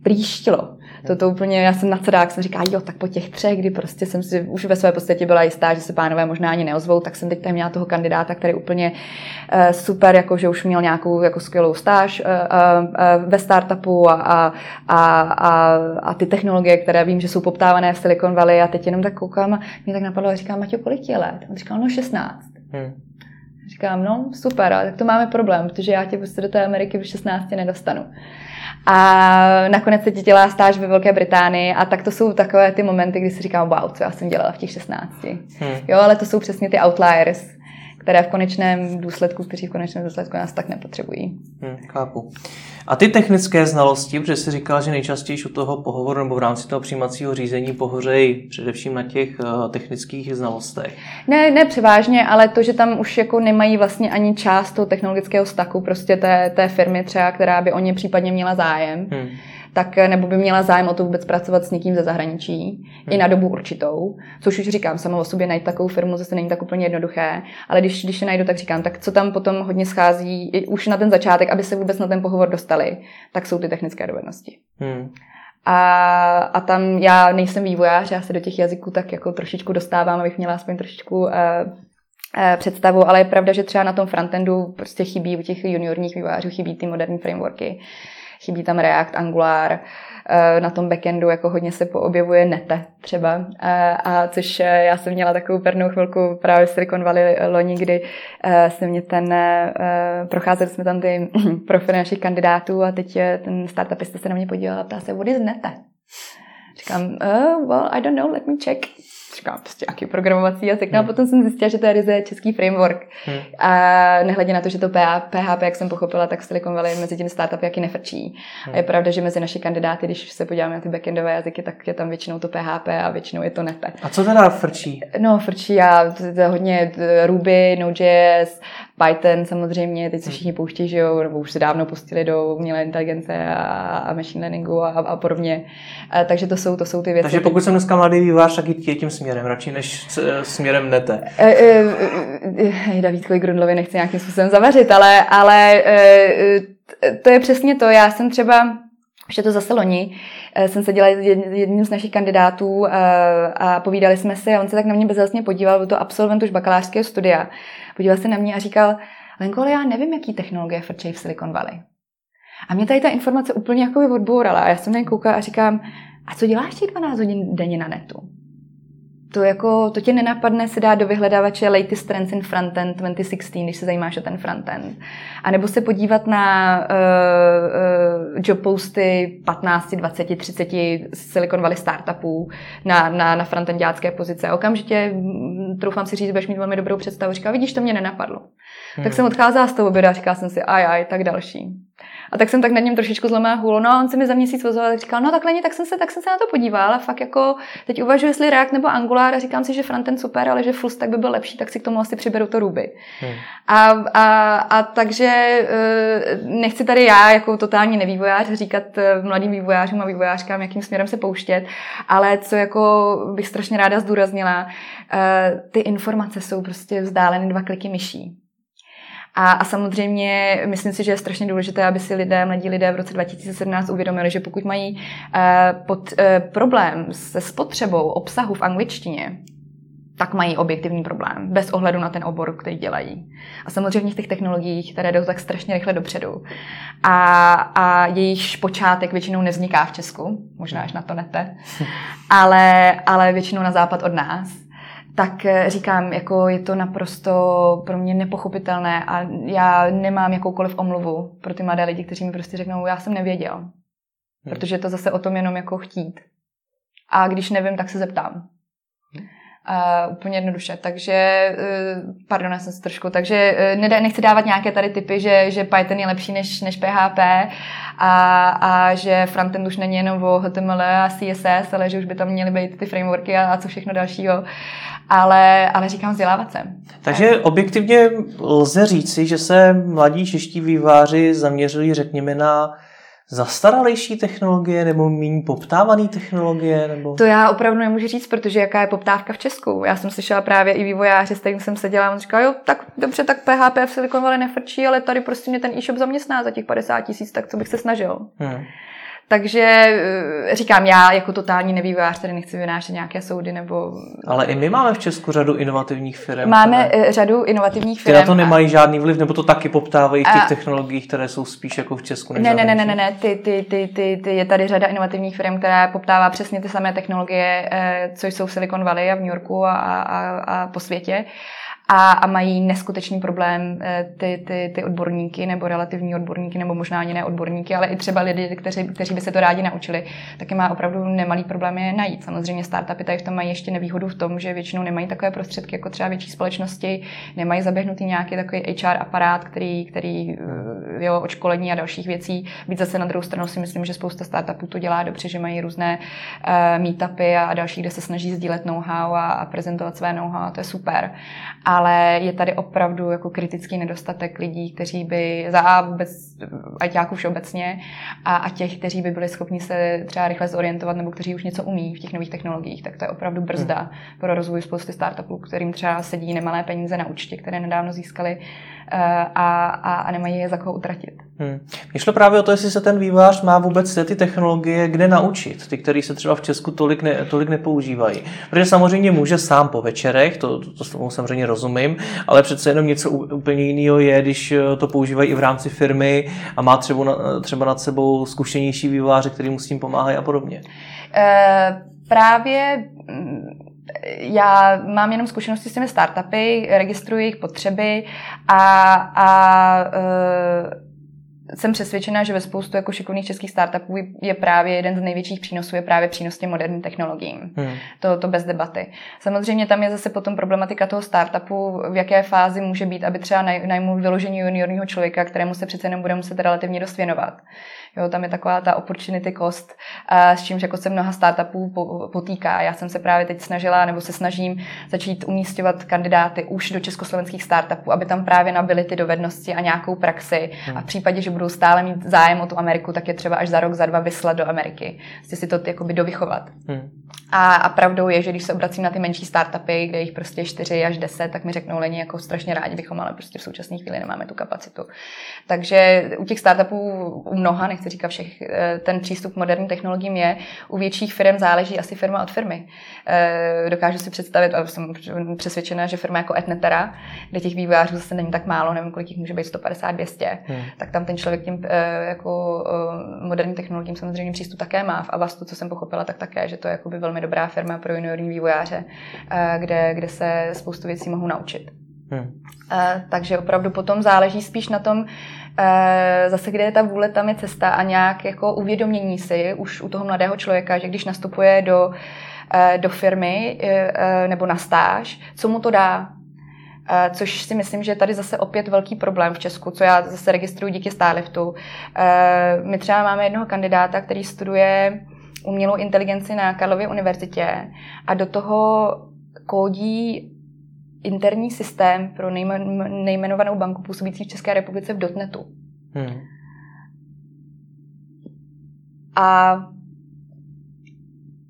příštilo. To, to úplně, já jsem na cedák, jsem říká, jo, tak po těch třech, kdy prostě jsem si už ve své podstatě byla jistá, že se pánové možná ani neozvou, tak jsem teď tam měla toho kandidáta, který úplně uh, super, jako že už měl nějakou jako skvělou stáž uh, uh, ve startupu a, a, a, a, a ty technologie, které vím, že jsou poptávané v Silicon Valley a teď jenom tak koukám a mě tak napadlo a říkám, Matěj, kolik je let? On říkal, no 16. Hmm. Říkám, no super, ale tak to máme problém, protože já tě prostě do té Ameriky v 16 nedostanu. A nakonec se ti dělá stáž ve Velké Británii a tak to jsou takové ty momenty, kdy si říkám, wow, co já jsem dělala v těch 16. Hmm. Jo, ale to jsou přesně ty outliers, které v konečném důsledku, kteří v konečném důsledku nás tak nepotřebují. Hmm, chápu. A ty technické znalosti, protože jsi říkal, že nejčastěji u toho pohovoru nebo v rámci toho přijímacího řízení pohořejí především na těch uh, technických znalostech. Ne, ne převážně, ale to, že tam už jako nemají vlastně ani část toho technologického staku prostě té, té firmy třeba, která by o ně případně měla zájem. Hmm tak eh, nebo by měla zájem o to vůbec pracovat s někým ze zahraničí hmm. i na dobu určitou, což už říkám, samo o sobě najít takovou firmu zase není tak úplně jednoduché, ale když, když je najdu, tak říkám, tak co tam potom hodně schází, už na ten začátek, aby se vůbec na ten pohovor dostali, tak jsou ty technické dovednosti. Hmm. A, a tam já nejsem vývojář, já se do těch jazyků tak jako trošičku dostávám, abych měla aspoň trošičku uh, představu, ale je pravda, že třeba na tom frontendu prostě chybí u těch juniorních vývojářů chybí ty moderní frameworky chybí tam React, Angular, eh, na tom backendu jako hodně se poobjevuje nete třeba, eh, a což eh, já jsem měla takovou pernou chvilku právě v Silicon Valley loni, kdy se mě ten, procházeli jsme tam ty profily našich kandidátů a teď ten startupista se na mě podíval a ptá se, what is nete? Říkám, uh, well, I don't know, let me check říkám, prostě jaký programovací jazyk. No a hmm. potom jsem zjistila, že to je ryze český framework. Hmm. A nehledě na to, že to PHP, jak jsem pochopila, tak Silicon Valley mezi tím startupy jaký nefrčí. Hmm. A je pravda, že mezi naši kandidáty, když se podíváme na ty backendové jazyky, tak je tam většinou to PHP a většinou je to nete. A co teda frčí? No, frčí a hodně Ruby, Node.js, Python samozřejmě, teď se všichni pouští, že jo, nebo už se dávno pustili do umělé inteligence a, a machine learningu a, a podobně. A, takže to jsou, to jsou ty věci. Takže pokud jsem dneska mladý vývář, tak jít tím směrem, radši než směrem nete. E, e, e, Davídkovi Grundlovi nechci nějakým způsobem zavařit, ale, ale e, to je přesně to. Já jsem třeba ještě to zase loni, jsem se dělala jedním z našich kandidátů a povídali jsme si a on se tak na mě bezhlasně podíval, byl to absolvent už bakalářského studia podíval se na mě a říkal, Lenko, ale já nevím, jaký technologie frčej v Silicon Valley. A mě tady ta informace úplně jako odbourala. A já jsem na něj koukala a říkám, a co děláš těch 12 hodin denně na netu? To, jako, to tě nenapadne si dát do vyhledávače latest trends in frontend 2016, když se zajímáš o ten frontend. A nebo se podívat na uh, uh, job posty 15, 20, 30 Silicon Valley startupů na, na, na frontendácké pozice. Okamžitě, mm, troufám si říct, budeš mít velmi dobrou představu. Říká, vidíš, to mě nenapadlo. Hmm. Tak jsem odcházela z toho oběda a říkala jsem si, aj, aj, tak další. A tak jsem tak nad ním trošičku zlomila hůlu. No a on se mi za měsíc ozval a říkal, no takhle, tak jsem, se, tak jsem se na to podíval, a fakt jako teď uvažuji, jestli React nebo Angular a říkám si, že frontend super, ale že full stack by byl lepší, tak si k tomu asi přiberu to Ruby. Hmm. A, a, a, takže eh, nechci tady já jako totální nevývojář říkat eh, mladým vývojářům a vývojářkám, jakým směrem se pouštět, ale co jako bych strašně ráda zdůraznila, eh, ty informace jsou prostě vzdáleny dva kliky myší. A, a samozřejmě myslím si, že je strašně důležité, aby si lidé, mladí lidé v roce 2017 uvědomili, že pokud mají uh, pod, uh, problém se spotřebou obsahu v angličtině, tak mají objektivní problém, bez ohledu na ten obor, který dělají. A samozřejmě v těch technologiích, které jdou tak strašně rychle dopředu. A, a jejich počátek většinou nevzniká v Česku, možná až na to nete, ale, ale většinou na západ od nás tak eh, říkám, jako je to naprosto pro mě nepochopitelné a já nemám jakoukoliv omluvu pro ty mladé lidi, kteří mi prostě řeknou, já jsem nevěděl. Hmm. Protože je to zase o tom jenom jako chtít. A když nevím, tak se zeptám. Uh, úplně jednoduše. Takže, uh, pardon, já jsem se trošku, takže uh, nedá, nechci dávat nějaké tady typy, že, že Python je lepší než, než PHP a, a že frontend už není jenom o HTML a CSS, ale že už by tam měly být ty frameworky a, a co všechno dalšího. Ale, ale říkám vzdělávat se. Takže objektivně lze říci, že se mladí čeští výváři zaměřují, řekněme, na zastaralejší technologie nebo méně poptávané technologie? Nebo... To já opravdu nemůžu říct, protože jaká je poptávka v Česku. Já jsem slyšela právě i vývojáře, s kterým jsem seděla, on říkal, jo, tak dobře, tak PHP v Silicon Valley nefrčí, ale tady prostě mě ten e-shop zaměstná za těch 50 tisíc, tak co bych se snažil. Hmm. Takže eh, říkám, já jako totální nevývojář tady nechci vynášet nějaké soudy nebo... Ale i my máme v Česku řadu inovativních firm. Máme které... řadu inovativních firm. Ty na to nemají a... žádný vliv, nebo to taky poptávají v těch a... technologiích, které jsou spíš jako v Česku než ne, ne, ne, ne, ne, ne, ty, ty, ty, ty, ty, je tady řada inovativních firm, která poptává přesně ty samé technologie, eh, co jsou v Silicon Valley a v New Yorku a, a, a po světě a, a mají neskutečný problém eh, ty, ty, ty odborníky nebo relativní odborníky, nebo možná ani ne odborníky, ale i třeba lidi, kteří, kteří by se to rádi naučili, taky má opravdu nemalý problém je najít. Samozřejmě startupy tady v tom mají ještě nevýhodu v tom, že většinou nemají takové prostředky jako třeba větší společnosti, nemají zaběhnutý nějaký takový HR aparát, který, který eh, jo, od školení a dalších věcí. Víc zase na druhou stranu si myslím, že spousta startupů to dělá dobře, že mají různé uh, meetupy a, a další, kde se snaží sdílet know-how a, a prezentovat své know-how, to je super. A ale je tady opravdu jako kritický nedostatek lidí, kteří by za A vůbec, ajťáků všeobecně, a, a těch, kteří by byli schopni se třeba rychle zorientovat nebo kteří už něco umí v těch nových technologiích, tak to je opravdu brzda hmm. pro rozvoj spousty startupů, kterým třeba sedí nemalé peníze na účtě, které nedávno získali a, a, a nemají je za koho utratit. Hmm. Mě šlo právě o to, jestli se ten vývář má vůbec ty technologie kde naučit, ty, které se třeba v Česku tolik, ne, tolik nepoužívají. Protože samozřejmě může sám po večerech, to, to, to tomu samozřejmě rozumím, ale přece jenom něco úplně jiného je, když eh, to používají i v rámci firmy a má třeba, třeba nad sebou zkušenější výváře, který mu s tím pomáhají a podobně. Uh, právě mm, já mám jenom zkušenosti s těmi startupy, registruji jejich potřeby a, a uh, jsem přesvědčena, že ve spoustu jako šikovných českých startupů je právě jeden z největších přínosů, je právě přínos těm moderním technologiím. Hmm. To, to bez debaty. Samozřejmě tam je zase potom problematika toho startupu, v jaké fázi může být, aby třeba najmu vyložení juniorního člověka, kterému se přece jenom bude muset relativně dost věnovat. Jo, tam je taková ta opportunity cost, s čímž jako se mnoha startupů potýká. Já jsem se právě teď snažila, nebo se snažím začít umístěvat kandidáty už do československých startupů, aby tam právě nabili ty dovednosti a nějakou praxi. Hmm. A v případě, že budou stále mít zájem o tu Ameriku, tak je třeba až za rok, za dva vyslat do Ameriky. Chci si to jakoby dovychovat. Hmm. A, a pravdou je, že když se obracím na ty menší startupy, kde jich prostě 4 až 10, tak mi řeknou, Leni, jako strašně rádi bychom, ale prostě v současné chvíli nemáme tu kapacitu. Takže u těch startupů, u mnoha, nechci říkat všech, eh, ten přístup k moderním technologiím je. U větších firm záleží asi firma od firmy. Eh, dokážu si představit, a jsem přesvědčená, že firma jako Etnetera, kde těch vývojářů zase není tak málo, nevím, kolik jich může být 150, 200, hmm. tak tam ten člověk tím eh, jako moderním technologiím samozřejmě přístup také má. V Avastu, co jsem pochopila, tak také, že to je jakoby velmi dobrá firma pro juniorní vývojáře, kde, kde se spoustu věcí mohou naučit. Hmm. Takže opravdu potom záleží spíš na tom, zase kde je ta vůle, tam je cesta a nějak jako uvědomění si už u toho mladého člověka, že když nastupuje do, do firmy nebo na stáž, co mu to dá, což si myslím, že je tady zase opět velký problém v Česku, co já zase registruji díky Starliftu. My třeba máme jednoho kandidáta, který studuje umělou inteligenci na Karlově univerzitě a do toho kódí interní systém pro nejmenovanou banku působící v České republice v dotnetu. Hmm. A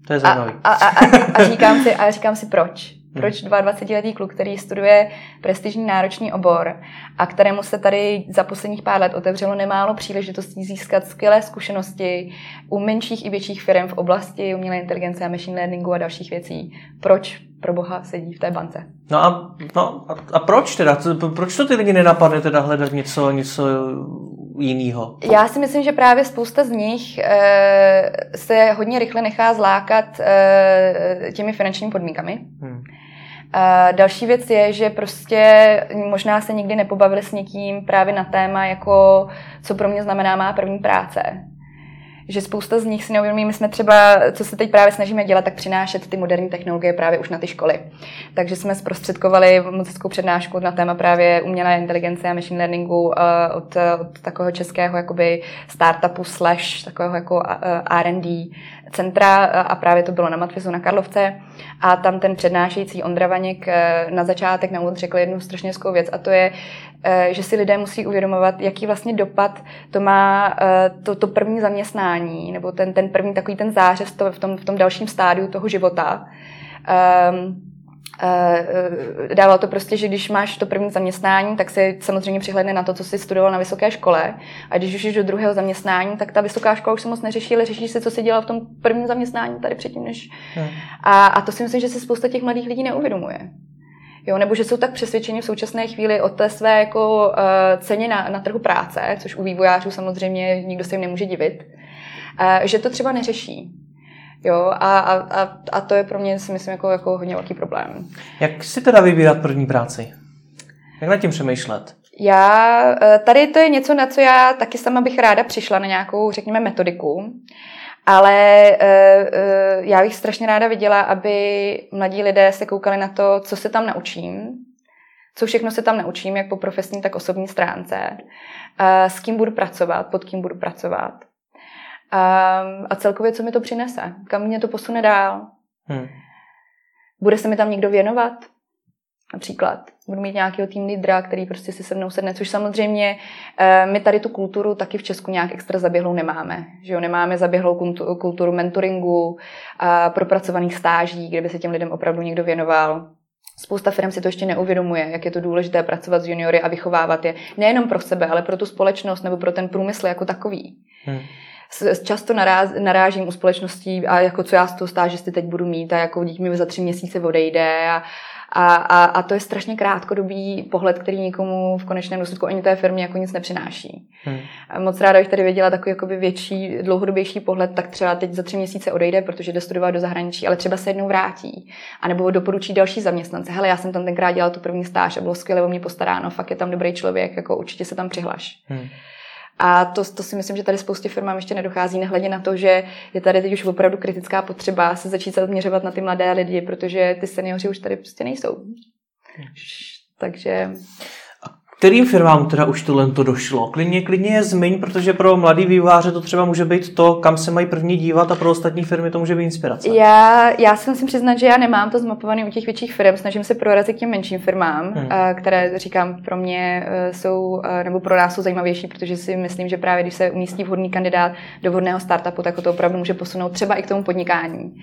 to je zajímavé. A, a, a, a, říkám si, a říkám si proč. Proč 22-letý kluk, který studuje prestižní náročný obor a kterému se tady za posledních pár let otevřelo nemálo příležitostí získat skvělé zkušenosti u menších i větších firm v oblasti umělé inteligence a machine learningu a dalších věcí. Proč pro boha sedí v té bance? No a, no a, a proč teda? Proč to ty lidi nenapadne teda hledat něco, něco jiného? Já si myslím, že právě spousta z nich e, se hodně rychle nechá zlákat e, těmi finančními podmínkami. Hmm. A další věc je, že prostě možná se nikdy nepobavili s někým právě na téma, jako co pro mě znamená má první práce. Že spousta z nich si neuvědomí, my jsme třeba, co se teď právě snažíme dělat, tak přinášet ty moderní technologie právě už na ty školy. Takže jsme zprostředkovali moc přednášku na téma právě umělé inteligence a machine learningu uh, od, od takového českého jakoby startupu slash takového jako uh, R&D centra a právě to bylo na Matvizu na Karlovce a tam ten přednášející Ondra Vaněk eh, na začátek na úvod řekl jednu strašně věc a to je, eh, že si lidé musí uvědomovat, jaký vlastně dopad to má eh, to, to první zaměstnání nebo ten, ten první takový ten zářez to v, tom, v tom dalším stádiu toho života. Um, Uh, dával to prostě, že když máš to první zaměstnání, tak si samozřejmě přihledne na to, co jsi studoval na vysoké škole. A když už jsi do druhého zaměstnání, tak ta vysoká škola už se moc neřeší, ale řeší se, co jsi dělal v tom prvním zaměstnání tady předtím, než. Hmm. A, a to si myslím, že se spousta těch mladých lidí neuvědomuje. Jo, nebo že jsou tak přesvědčeni v současné chvíli o té své jako, uh, ceně na, na trhu práce, což u vývojářů samozřejmě nikdo se jim nemůže divit, uh, že to třeba neřeší. Jo, a, a, a, to je pro mě, si myslím, jako, jako hodně velký problém. Jak si teda vybírat první práci? Jak nad tím přemýšlet? Já, eh, tady to je něco, na co já taky sama bych ráda přišla, na nějakou, řekněme, metodiku. Ale uh, uh, já bych strašně ráda viděla, aby mladí lidé se koukali na to, co se tam naučím, co všechno se tam naučím, jak po profesní, tak osobní stránce, uh, s kým budu pracovat, pod kým budu pracovat. A, a celkově, co mi to přinese, kam mě to posune dál. Hmm. Bude se mi tam někdo věnovat? Například. Budu mít nějakého tým lídra, který prostě si se mnou sedne, což samozřejmě e, my tady tu kulturu taky v Česku nějak extra zaběhlou nemáme. Že jo? Nemáme zaběhlou kulturu mentoringu, a propracovaných stáží, kde by se těm lidem opravdu někdo věnoval. Spousta firm si to ještě neuvědomuje, jak je to důležité pracovat s juniory a vychovávat je nejenom pro sebe, ale pro tu společnost nebo pro ten průmysl jako takový. Hmm často naráz, narážím u společností a jako co já z toho stážisty teď budu mít a jako dítě mi za tři měsíce odejde a, a, a, a to je strašně krátkodobý pohled, který nikomu v konečném důsledku ani té firmě jako nic nepřináší. Hmm. Moc ráda bych tady věděla takový jakoby větší, dlouhodobější pohled, tak třeba teď za tři měsíce odejde, protože jde studovat do zahraničí, ale třeba se jednou vrátí. A nebo doporučí další zaměstnance. Hele, já jsem tam tenkrát dělal tu první stáž a bylo skvěle o mě postaráno, fakt je tam dobrý člověk, jako určitě se tam přihlaš. Hmm. A to, to si myslím, že tady spoustě firmám ještě nedochází, nehledě na to, že je tady teď už opravdu kritická potřeba se začít zaměřovat na ty mladé lidi, protože ty seniori už tady prostě nejsou. Hmm. Takže kterým firmám teda už tohle to došlo? Klidně, klidně je zmiň, protože pro mladý vývojáře to třeba může být to, kam se mají první dívat a pro ostatní firmy to může být inspirace. Já, já si musím přiznat, že já nemám to zmapované u těch větších firm, snažím se prorazit k těm menším firmám, hmm. které, říkám, pro mě e, jsou, e, nebo pro nás jsou zajímavější, protože si myslím, že právě když se umístí vhodný kandidát do vhodného startupu, tak to opravdu může posunout třeba i k tomu podnikání.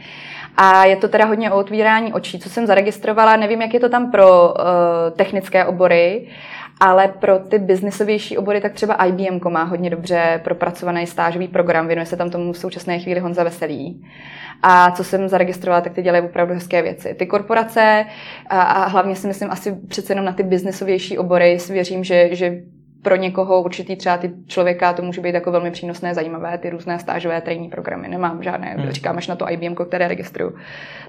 A je to teda hodně o otvírání očí, co jsem zaregistrovala, nevím, jak je to tam pro uh, technické obory, ale pro ty biznisovější obory, tak třeba IBM má hodně dobře propracovaný stážový program, věnuje se tam tomu v současné chvíli Honza Veselý. A co jsem zaregistrovala, tak ty dělají opravdu hezké věci. Ty korporace a, a hlavně si myslím asi přece jenom na ty biznisovější obory si věřím, že, že pro někoho určitý třeba ty člověka to může být jako velmi přínosné, zajímavé, ty různé stážové trénní programy. Nemám žádné, hmm. říkám až na to IBM, které registruju,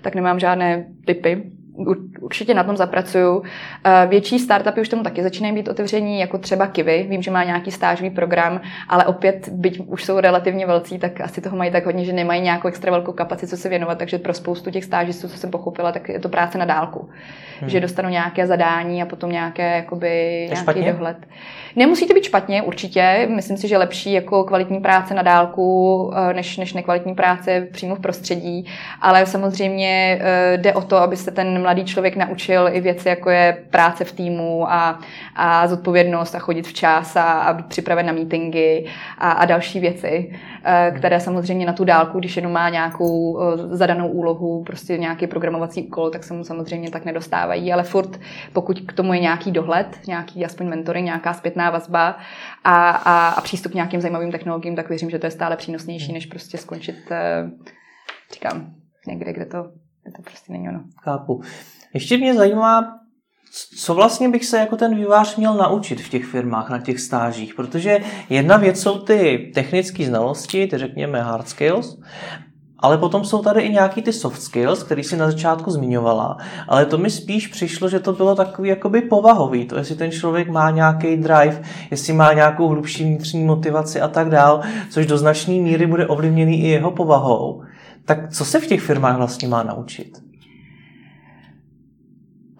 tak nemám žádné typy určitě na tom zapracuju. Eh, větší startupy už tomu taky začínají být otevření, jako třeba Kivy. Vím, že má nějaký stážový program, ale opět, byť už jsou relativně velcí, tak asi toho mají tak hodně, že nemají nějakou extra velkou kapacitu se věnovat, takže pro spoustu těch stážistů, co jsem pochopila, tak je to práce na dálku. Hmm. Že dostanou nějaké zadání a potom nějaké jakoby, nějaký dohled. Nemusí to být špatně, určitě. Myslím si, že lepší jako kvalitní práce na dálku, eh, než, než nekvalitní práce přímo v prostředí, ale samozřejmě eh, jde o to, aby se ten mladý člověk naučil i věci, jako je práce v týmu a, a zodpovědnost a chodit včas a, a být připraven na meetingy a, a další věci, eh, které samozřejmě na tu dálku, když jenom má nějakou zadanou úlohu, prostě nějaký programovací úkol, tak se mu samozřejmě tak nedostávají, ale furt, pokud k tomu je nějaký dohled, nějaký aspoň mentory, nějaká zpětná vazba a, a, a přístup k nějakým zajímavým technologiím, tak věřím, že to je stále přínosnější, než prostě skončit, eh, říkám, někde, kde to to prostě není ono. Chápu. Ještě mě zajímá, co vlastně bych se jako ten vývář měl naučit v těch firmách, na těch stážích? Protože jedna věc jsou ty technické znalosti, ty řekněme hard skills, ale potom jsou tady i nějaký ty soft skills, který si na začátku zmiňovala, ale to mi spíš přišlo, že to bylo takový jakoby povahový, to jestli ten člověk má nějaký drive, jestli má nějakou hlubší vnitřní motivaci a tak dál, což do značné míry bude ovlivněný i jeho povahou. Tak co se v těch firmách vlastně má naučit?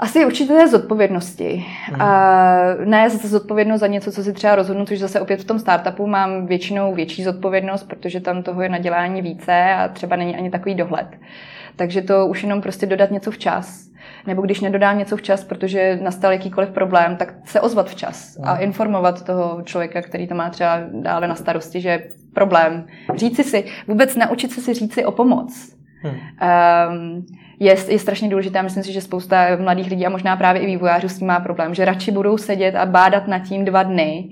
Asi určité zodpovědnosti. Hmm. A ne zase zodpovědnost za něco, co si třeba rozhodnu, což zase opět v tom startupu mám většinou větší zodpovědnost, protože tam toho je na dělání více a třeba není ani takový dohled. Takže to už jenom prostě dodat něco včas. Nebo když nedodám něco včas, protože nastal jakýkoliv problém, tak se ozvat včas a hmm. informovat toho člověka, který to má třeba dále na starosti, že je problém. Říci si, vůbec naučit se si říci o pomoc. Hmm. Um, je, je strašně důležité. Myslím si, že spousta mladých lidí a možná právě i vývojářů s tím má problém, že radši budou sedět a bádat nad tím dva dny,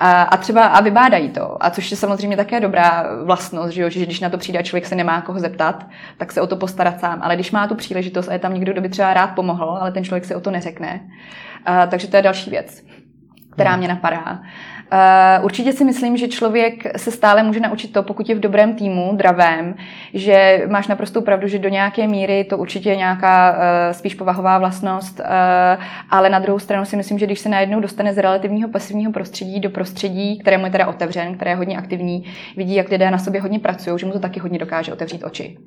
a, a třeba a vybádají to. A což je samozřejmě také dobrá vlastnost, že, jo? že když na to přijde člověk se nemá koho zeptat, tak se o to postarat sám. Ale když má tu příležitost a je tam někdo, kdo by třeba rád pomohl, ale ten člověk si o to neřekne. A, takže to je další věc, která hmm. mě napadá. Uh, určitě si myslím, že člověk se stále může naučit to, pokud je v dobrém týmu, dravém, že máš naprostou pravdu, že do nějaké míry to určitě je nějaká uh, spíš povahová vlastnost, uh, ale na druhou stranu si myslím, že když se najednou dostane z relativního pasivního prostředí do prostředí, kterému je teda otevřen, které je hodně aktivní, vidí, jak lidé na sobě hodně pracují, že mu to taky hodně dokáže otevřít oči.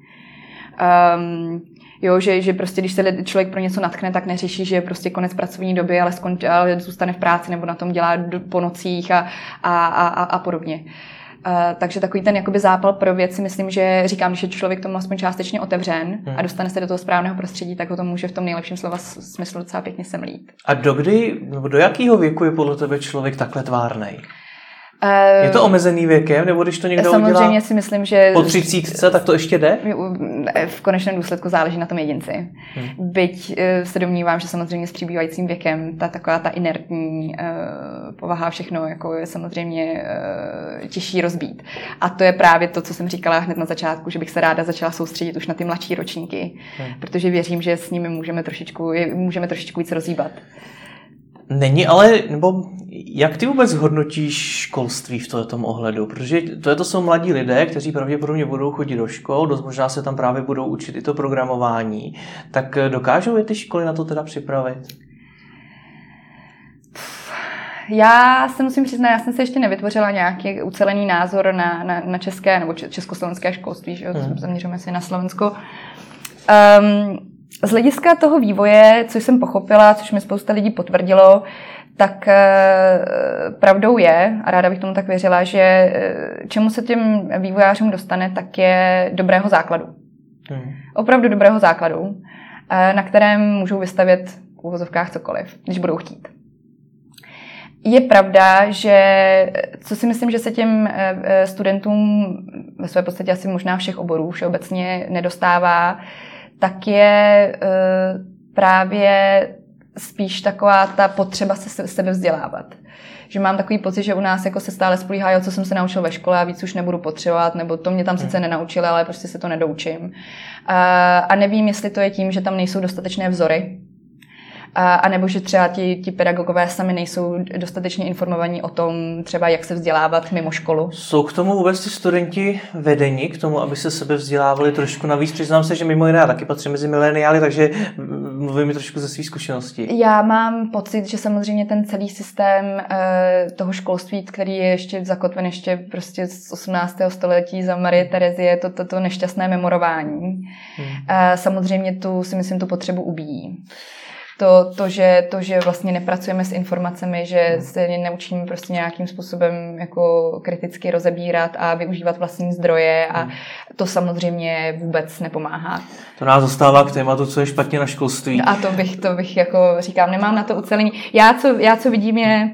Um, Jo, že, že prostě když se člověk pro něco natkne, tak neřeší, že je prostě konec pracovní doby, ale, skonč, ale zůstane v práci nebo na tom dělá po nocích a, a, a, a podobně. Uh, takže takový ten jakoby zápal pro věci, myslím, že říkám, že člověk tomu aspoň částečně otevřen hmm. a dostane se do toho správného prostředí, tak ho to může v tom nejlepším slova smyslu docela pěkně semlít. A do kdy, nebo do jakého věku je podle tebe člověk takhle tvárnej? Je to omezený věkem, nebo když to někdo Samozřejmě udělá si myslím, že... Po třicítce, tak to ještě jde? V konečném důsledku záleží na tom jedinci. Hmm. Byť eh, se domnívám, že samozřejmě s přibývajícím věkem ta taková ta inertní uh, povaha všechno jako je samozřejmě uh, těžší rozbít. A to je právě to, co jsem říkala hned na začátku, že bych se ráda začala soustředit už na ty mladší ročníky, hmm. protože věřím, že s nimi můžeme trošičku, můžeme trošičku víc rozhýbat. Není ale, nebo jak ty vůbec hodnotíš školství v tom ohledu? Protože to, to jsou mladí lidé, kteří pravděpodobně budou chodit do škol, dost možná se tam právě budou učit i to programování. Tak dokážou je ty školy na to teda připravit? Já se musím přiznat, já jsem se ještě nevytvořila nějaký ucelený názor na, na, na české nebo československé školství, že jo? Hmm. zaměřujeme se na Slovensko. Um, z hlediska toho vývoje, co jsem pochopila, což mi spousta lidí potvrdilo, tak eh, pravdou je, a ráda bych tomu tak věřila, že eh, čemu se těm vývojářům dostane, tak je dobrého základu. Hmm. Opravdu dobrého základu, eh, na kterém můžou vystavět v uvozovkách cokoliv, když budou chtít. Je pravda, že co si myslím, že se těm studentům ve své podstatě asi možná všech oborů všeobecně nedostává, tak je právě spíš taková ta potřeba se sebe vzdělávat. Že mám takový pocit, že u nás jako se stále spolíhá, co jsem se naučil ve škole a víc už nebudu potřebovat, nebo to mě tam sice hmm. nenaučili, ale prostě se to nedoučím. A nevím, jestli to je tím, že tam nejsou dostatečné vzory, a, a nebo že třeba ti, ti pedagogové sami nejsou dostatečně informovaní o tom, třeba jak se vzdělávat mimo školu. Jsou k tomu vůbec ty studenti vedení, k tomu, aby se sebe vzdělávali trošku navíc? Přiznám se, že mimo jiné taky patří mezi mileniály, takže mluvím trošku ze svých zkušeností. Já mám pocit, že samozřejmě ten celý systém e, toho školství, který je ještě zakotven ještě prostě z 18. století za Marie Terezie, to, to, to nešťastné memorování, hmm. e, samozřejmě tu si myslím tu potřebu ubíjí to, to, že, to, že vlastně nepracujeme s informacemi, že hmm. se neučíme prostě nějakým způsobem jako kriticky rozebírat a využívat vlastní zdroje a hmm. to samozřejmě vůbec nepomáhá. To nás dostává k tématu, co je špatně na školství. A to bych, to bych jako říkám, nemám na to ucelení. Já, co, já, co vidím, je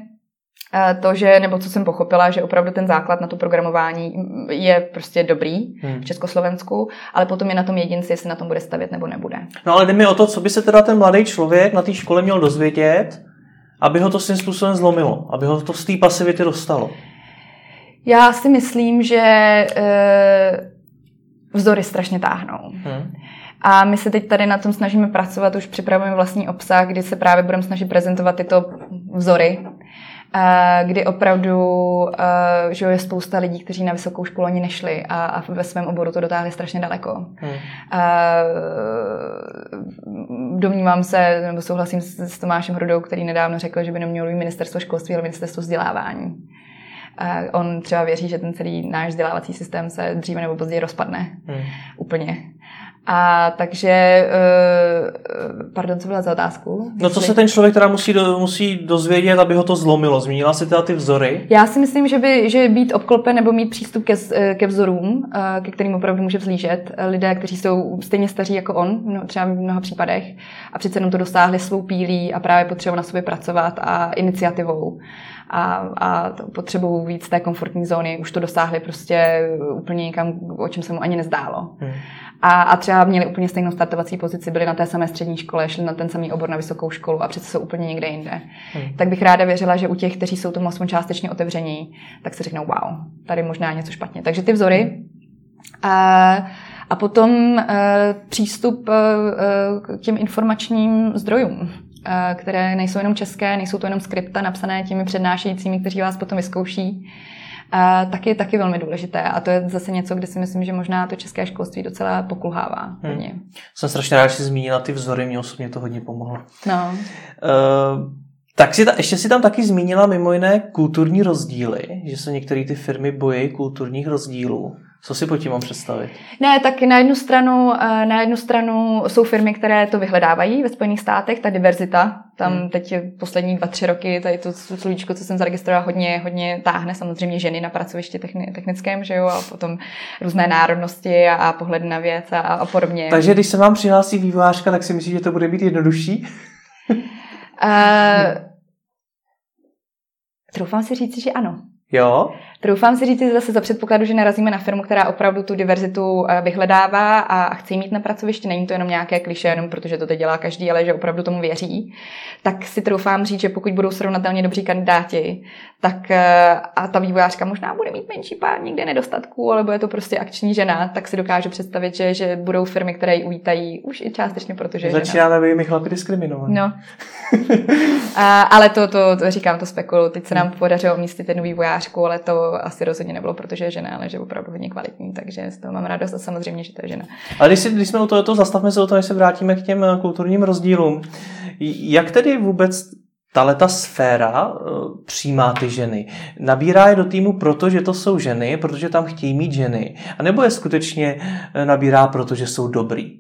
to, že, nebo co jsem pochopila, že opravdu ten základ na to programování je prostě dobrý hmm. v Československu, ale potom je na tom jedinci, jestli na tom bude stavět nebo nebude. No ale jde mi o to, co by se teda ten mladý člověk na té škole měl dozvědět, aby ho to svým způsobem zlomilo, aby ho to z té pasivity dostalo. Já si myslím, že e, vzory strašně táhnou. Hmm. A my se teď tady na tom snažíme pracovat, už připravujeme vlastní obsah, kdy se právě budeme snažit prezentovat tyto vzory kdy opravdu že je spousta lidí, kteří na vysokou školu ani nešli a, a ve svém oboru to dotáhli strašně daleko. Hmm. Domnívám se, nebo souhlasím s, s Tomášem Hrudou, který nedávno řekl, že by nemělo být ministerstvo školství, ale ministerstvo vzdělávání. On třeba věří, že ten celý náš vzdělávací systém se dříve nebo později rozpadne. Hmm. Úplně. A takže, eh, pardon, co byla za otázku? No co se ten člověk teda musí, do, musí dozvědět, aby ho to zlomilo? Zmínila si teda ty vzory? Já si myslím, že by že být obklopen nebo mít přístup ke, eh, ke vzorům, eh, ke kterým opravdu může vzlížet, lidé, kteří jsou stejně staří jako on, no, třeba v mnoha případech, a přece jenom to dosáhli svou pílí a právě potřebují na sobě pracovat a iniciativou a, a potřebují víc té komfortní zóny, už to dosáhli prostě úplně někam, o čem se mu ani nezdálo. Hmm. A, a třeba měli úplně stejnou startovací pozici, byli na té samé střední škole, šli na ten samý obor na vysokou školu a přece jsou úplně někde jinde. Hmm. Tak bych ráda věřila, že u těch, kteří jsou tomu aspoň částečně otevření, tak si řeknou, wow, tady možná něco špatně. Takže ty vzory. A, a potom uh, přístup uh, k těm informačním zdrojům které nejsou jenom české, nejsou to jenom skripta napsané těmi přednášejícími, kteří vás potom vyzkouší, taky, taky velmi důležité. A to je zase něco, kde si myslím, že možná to české školství docela pokulhává. Hmm. Hodně. Jsem strašně rád, že jsi zmínila ty vzory, mě osobně to hodně pomohlo. No. Uh, tak si ta, ještě si tam taky zmínila mimo jiné kulturní rozdíly, že se některé ty firmy bojí kulturních rozdílů. Co si pod tím mám představit? Ne, tak na jednu stranu, eh, na jednu stranu jsou firmy, které to vyhledávají ve Spojených státech, ta diverzita. Tam hmm. teď poslední dva, tři roky, tady to slovíčko, co jsem zaregistrovala, hodně, hodně táhne samozřejmě ženy na pracovišti technickém, že jo, a potom různé národnosti a, a pohled na věc a, a podobně. Takže když se vám přihlásí vývojářka, tak si myslíš, že to bude být jednodušší? uh, troufám si říct, že ano. Jo? Troufám si říct zase za předpokladu, že narazíme na firmu, která opravdu tu diverzitu eh, vyhledává a chce mít na pracovišti. Není to jenom nějaké kliše, jenom protože to teď dělá každý, ale že opravdu tomu věří. Tak si troufám říct, že pokud budou srovnatelně dobří kandidáti, tak eh, a ta vývojářka možná bude mít menší pár někde nedostatků, ale bude to prostě akční žena, tak si dokážu představit, že, že budou firmy, které ji uvítají už i částečně, protože Začínáme být my chlapi diskriminovat. No. a, ale to, to, to, říkám, to spekulu. Teď se nám podařilo umístit jednu vývojářku, ale to asi rozhodně nebylo, protože je žena, ale že je opravdu hodně kvalitní, takže z toho mám radost a samozřejmě, že to je žena. Ale když, si, když jsme u toho, to zastavme se o to, než se vrátíme k těm eh, kulturním rozdílům. Jak tedy vůbec ta sféra uh, přijímá ty ženy. Nabírá je do týmu proto, že to jsou ženy, protože tam chtějí mít ženy. A nebo je skutečně uh, nabírá proto, že jsou dobrý?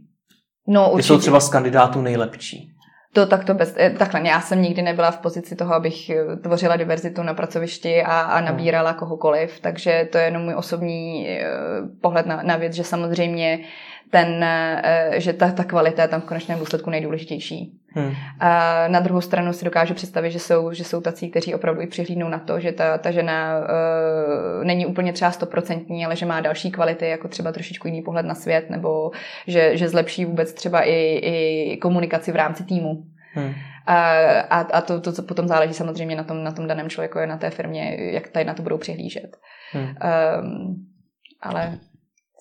No, určitě. jsou třeba z kandidátů nejlepší. To takto bez, eh, takhle, já jsem nikdy nebyla v pozici toho, abych tvořila diverzitu na pracovišti a, a nabírala kohokoliv, takže to je jenom můj osobní pohled na, na věc, že samozřejmě ten, že ta, ta kvalita je tam v konečném důsledku nejdůležitější. Hmm. A na druhou stranu si dokážu představit, že jsou, že jsou tací, kteří opravdu i přihlídnou na to, že ta, ta žena uh, není úplně třeba stoprocentní, ale že má další kvality, jako třeba trošičku jiný pohled na svět, nebo že, že zlepší vůbec třeba i, i komunikaci v rámci týmu. Hmm. A, a to, to, co potom záleží samozřejmě na tom, na tom daném člověku, je na té firmě, jak tady na to budou přihlížet. Hmm. Um, ale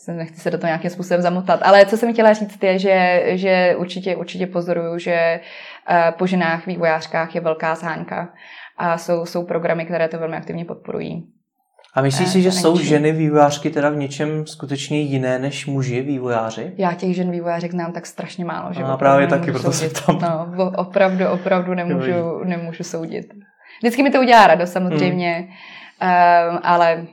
nechci se do toho nějakým způsobem zamotat. Ale co jsem chtěla říct je, že, že určitě, určitě pozoruju, že eh, po ženách vývojářkách je velká zhánka a jsou, jsou programy, které to velmi aktivně podporují. A myslíš si, že jsou ženy vývojářky teda v něčem skutečně jiné než muži vývojáři? Já těch žen vývojářek znám tak strašně málo, že a právě taky, proto se tam... No, opravdu, opravdu nemůžu, nemůžu soudit. Vždycky mi to udělá radost samozřejmě, hmm. um, ale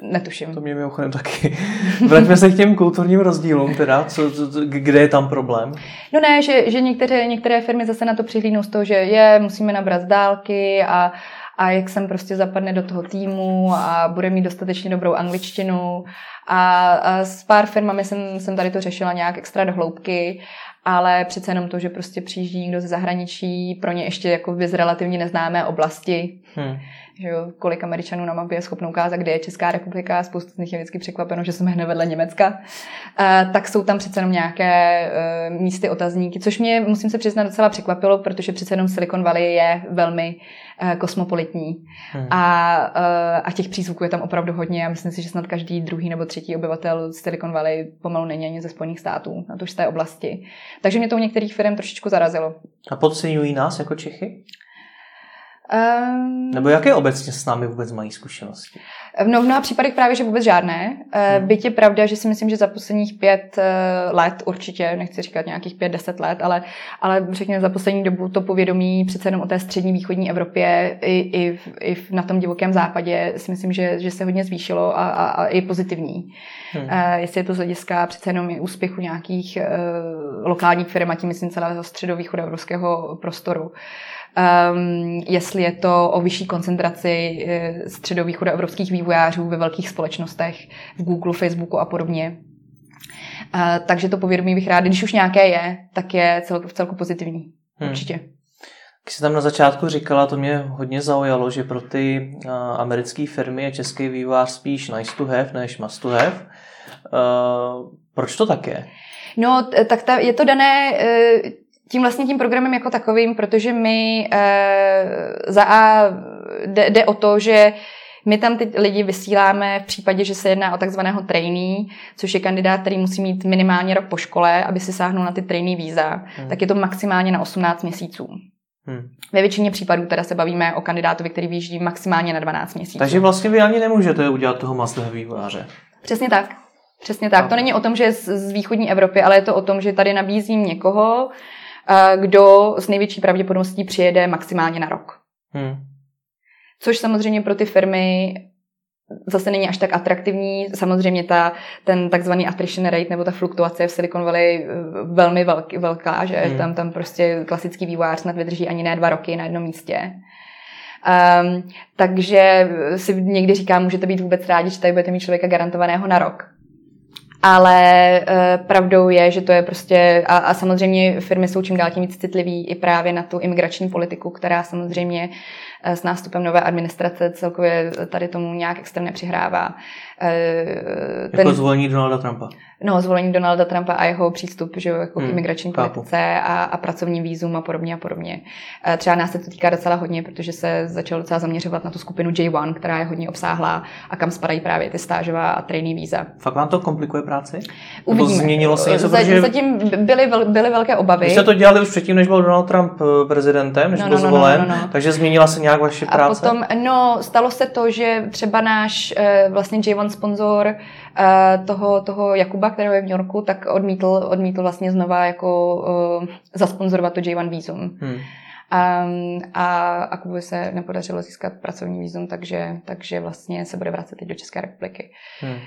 Netuším. To mě mimochodem taky. Vraťme se k těm kulturním rozdílům, teda, co, co, kde je tam problém? No ne, že, že některé, některé firmy zase na to přihlídnou z toho, že je, musíme nabrat dálky a, a jak jsem prostě zapadne do toho týmu a bude mít dostatečně dobrou angličtinu. A, a s pár firmami jsem, jsem tady to řešila nějak extra do hloubky, ale přece jenom to, že prostě přijíždí někdo ze zahraničí, pro ně ještě jako z relativně neznámé oblasti, hmm že jo, kolik Američanů na mapě je schopno ukázat, kde je Česká republika, spoustu z nich je vždycky překvapeno, že jsme hned vedle Německa, uh, tak jsou tam přece jenom nějaké uh, místy otazníky, což mě, musím se přiznat, docela překvapilo, protože přece jenom Silicon Valley je velmi uh, kosmopolitní hmm. a, uh, a těch přízvuků je tam opravdu hodně a myslím si, že snad každý druhý nebo třetí obyvatel Silicon Valley pomalu není ani ze Spojených států, na to z té oblasti. Takže mě to u některých firm trošičku zarazilo. A podceňují nás jako Čechy? Um, Nebo jaké obecně s námi vůbec mají zkušenosti? No v mnoha případech právě, že vůbec žádné. Hmm. Byť je pravda, že si myslím, že za posledních pět eh, let určitě, nechci říkat nějakých pět, deset let, ale, ale řekněme za poslední dobu to povědomí přece jenom o té střední východní Evropě i, i, v, i na tom divokém západě si myslím, že, že se hodně zvýšilo a, a, a je pozitivní. Hmm. Uh, jestli je to z hlediska přece jenom i úspěchu nějakých uh, lokálních firm a tím myslím celého středovýchodoevropského prostoru um, jestli je to o vyšší koncentraci eh, středovýchodoevropských vývojářů ve velkých společnostech, v Google, Facebooku a podobně. Uh, takže to povědomí bych rád, když už nějaké je, tak je cel, v celku pozitivní. Hmm. Určitě. Když jsi tam na začátku říkala, to mě hodně zaujalo, že pro ty uh, americké firmy je český vývojář spíš nice to have než must to have. Uh, proč to tak je? No, tak ta, je to dané tím vlastně tím programem jako takovým, protože my e, za A jde, jde o to, že my tam ty lidi vysíláme v případě, že se jedná o takzvaného trainee, což je kandidát, který musí mít minimálně rok po škole, aby si sáhnul na ty trainee víza, hmm. tak je to maximálně na 18 měsíců. Hmm. Ve většině případů teda se bavíme o kandidátovi, který vyjíždí maximálně na 12 měsíců. Takže vlastně vy ani nemůžete udělat toho masného vývojáře. Přesně tak. Přesně tak. To není o tom, že je z východní Evropy, ale je to o tom, že tady nabízím někoho, kdo s největší pravděpodobností přijede maximálně na rok. Hmm. Což samozřejmě pro ty firmy zase není až tak atraktivní. Samozřejmě ta, ten takzvaný attrition rate nebo ta fluktuace v Silicon Valley eh, velmi velký, velká, že hmm. tam, tam prostě klasický vývojář snad vydrží ani ne dva roky na jednom místě. Um, takže si někdy říkám, můžete být vůbec rádi, že tady budete mít člověka garantovaného na rok ale uh, pravdou je, že to je prostě, a, a samozřejmě firmy jsou čím dál tím víc citlivý i právě na tu imigrační politiku, která samozřejmě uh, s nástupem nové administrace celkově tady tomu nějak extrémně přihrává. Uh, ten, jako zvolení Donalda Trumpa. No, zvolení Donalda Trumpa a jeho přístup že, jako hmm, k imigrační chápu. politice a, a pracovním výzum a podobně a podobně. E, třeba nás se to týká docela hodně, protože se začalo docela zaměřovat na tu skupinu J1, která je hodně obsáhlá a kam spadají právě ty stážová a trainee víza. Fakt vám to komplikuje práci? Uvidíme. Nebo změnilo se něco? Protože... Zatím byly, byly velké obavy. Vy jste to dělali už předtím, než byl Donald Trump eh, prezidentem, než no, byl no, no, zvolen, no, no, no. takže změnila se nějak vaše práce? A potom, no, stalo se to, že třeba náš eh, vlastně J1 sponzor Eh, toho, toho Jakuba, kterého je v New Yorku, tak odmítl, odmítl vlastně znova jako uh, zasponzorovat to J1 vízum. Hmm. Um, a, a Kubovi se nepodařilo získat pracovní vízum, takže, takže vlastně se bude vracet teď do České republiky. Hmm.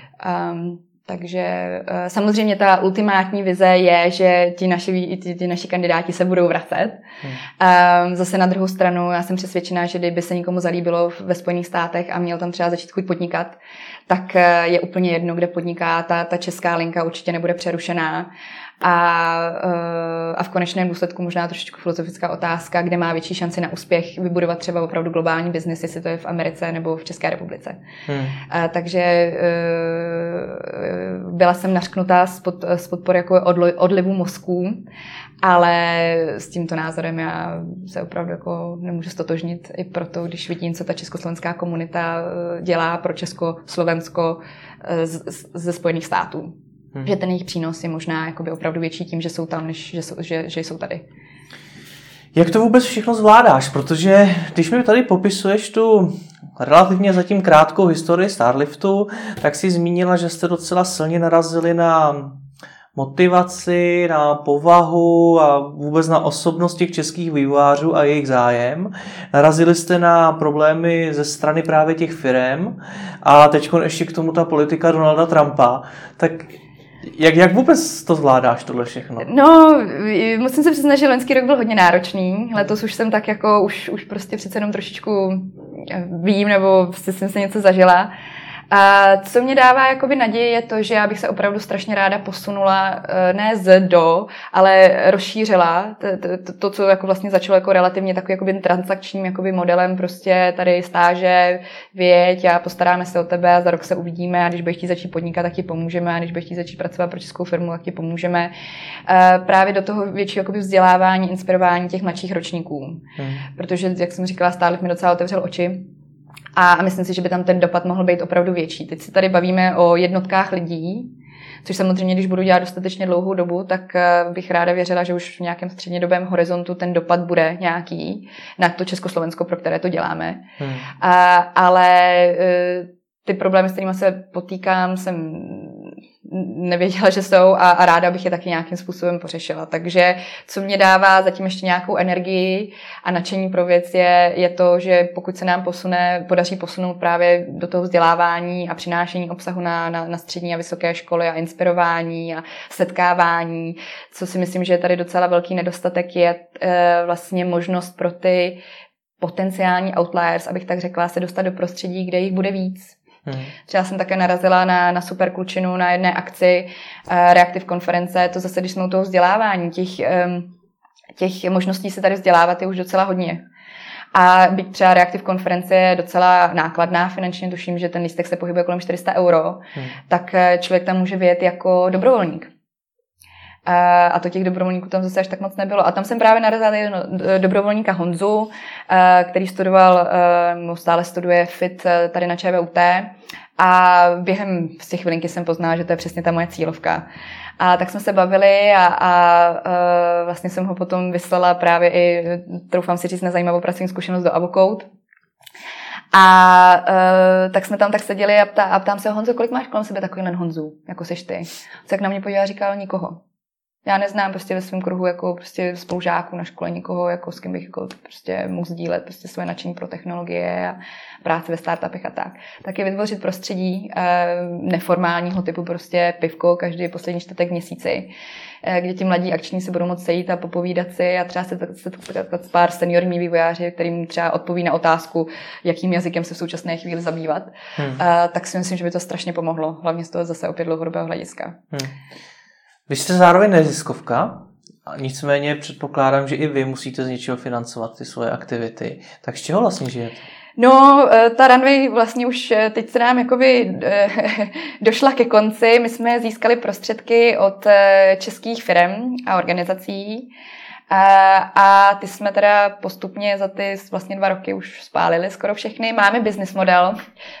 Um, takže uh, samozřejmě ta ultimátní vize je, že ti naši, ti, ti naši kandidáti se budou vracet. Hmm. Um, zase na druhou stranu, já jsem přesvědčená, že kdyby se nikomu zalíbilo ve Spojených státech a měl tam třeba začít chuť podnikat, tak eh, je úplně jedno, kde podniká. Ta, ta česká linka určitě nebude přerušená. A, eh, a v konečném důsledku možná trošičku filozofická otázka, kde má větší šanci na úspěch vybudovat třeba opravdu globální biznis, jestli to je v Americe nebo v České republice. Hmm. A, takže eh, byla jsem nařknutá z, pod, z podpory jako odlivu mozků ale s tímto názorem já se opravdu jako nemůžu stotožnit i proto, když vidím, co ta československá komunita eh, dělá pro Česko-Slovensko eh, ze Spojených států. Hmm. Že ten jejich přínos je možná jakoby opravdu větší tím, že jsou tam, než že jsou, že, že jsou tady. Jak to vůbec všechno zvládáš? Protože když mi tady popisuješ tu relativně zatím krátkou historii Starliftu, tak si zmínila, že jste docela silně narazili na motivaci, na povahu a vůbec na osobnost těch českých vývojářů a jejich zájem. Narazili jste na problémy ze strany právě těch firm a teď ještě k tomu ta politika Donalda Trumpa. Tak jak, jak vůbec to zvládáš, tohle všechno? No, musím se přiznat, že loňský rok byl hodně náročný. Letos už jsem tak jako, už, už prostě přece jenom trošičku vím, nebo prostě jsem se něco zažila. A co mě dává jakoby naději je to, že já bych se opravdu strašně ráda posunula eh, ne z do, ale rozšířila to, to, to co jako vlastně začalo jako relativně takovým jakoby transakčním jakoby modelem, prostě tady stáže, věď a postaráme se o tebe a za rok se uvidíme a když budeš chtít začít podnikat, tak ti pomůžeme a když budeš chtít začít pracovat pro českou firmu, tak ti pomůžeme. Eh, právě do toho většího jakoby vzdělávání, inspirování těch mladších ročníků. Hmm. Protože, jak jsem říkala, stále mi docela otevřel oči A myslím si, že by tam ten dopad mohl být opravdu větší. Teď se tady bavíme o jednotkách lidí, což samozřejmě, když budu dělat dostatečně dlouhou dobu, tak eh, bych ráda věřila, že už v nějakém střednědobém horizontu ten dopad bude nějaký na to Československo, pro které to děláme. Hmm. A, ale eh, ty problémy, s kterými se potýkám, jsem nevěděla, že jsou a, a ráda bych je taky nějakým způsobem pořešila. Takže co mě dává zatím ještě nějakou energii a nadšení pro věc je, je to, že pokud se nám posune, podaří posunout právě do toho vzdělávání a přinášení obsahu na, na, na střední a vysoké školy a inspirování a setkávání, co si myslím, že je tady docela velký nedostatek, je e, vlastně možnost pro ty potenciální outliers, abych tak řekla, se dostat do prostředí, kde jich bude víc Hmm. Třeba jsem také narazila na, na super klučinu na jedné akci uh, Reactive konference, to zase, když jsme u toho vzdělávání, těch, um, těch možností se tady vzdělávat je už docela hodně. A byť třeba Reactive konference je docela nákladná finančně, tuším, že ten lístek se pohybuje kolem 400 euro, hmm. tak eh, člověk tam může vyjet jako dobrovolník. A to těch dobrovolníků tam zase až tak moc nebylo. A tam jsem právě narazila jedno dobrovolníka Honzu, který studoval, stále studuje FIT tady na ČVUT. A během z těch chvilinky jsem poznala, že to je přesně ta moje cílovka. A tak jsme se bavili a, a, a vlastně jsem ho potom vyslala právě i, troufám si říct, na zajímavou pracovní zkušenost do Avocode. A uh, tak jsme tam tak seděli a, ptá, a ptám se, Honzo, kolik máš kolem sebe takovýhle Honzů, jako seš ty? Tak na mě podíval a říkal, nikoho. Já neznám prostě ve svém kruhu jako prostě spolužáků na škole nikoho, jako s kým bych jako prostě mohl sdílet prostě své nadšení pro technologie a práci ve startupech a tak. Tak je vytvořit prostředí eh, neformálního typu prostě pivko každý poslední čtvrtek měsíci, eh, kde ti mladí akční se budou moct sejít a popovídat si a třeba se setkat s pár seniorní vývojáři, kterým třeba odpoví na otázku, jakým jazykem se v současné chvíli zabývat, hmm. eh, tak si myslím, že by to strašně pomohlo, hlavně z toho zase opět dlouhodobého hlediska. Hmm. Vy jste zároveň neziskovka, nicméně předpokládám, že i vy musíte z něčeho financovat ty svoje aktivity. Tak z čeho vlastně žijete? No, eh, ta runway vlastně už eh, teď se nám jakoby eh, došla ke konci. My jsme získali prostředky od českých firm a organizací, a ty jsme teda postupně za ty vlastně dva roky už spálili skoro všechny. Máme business model,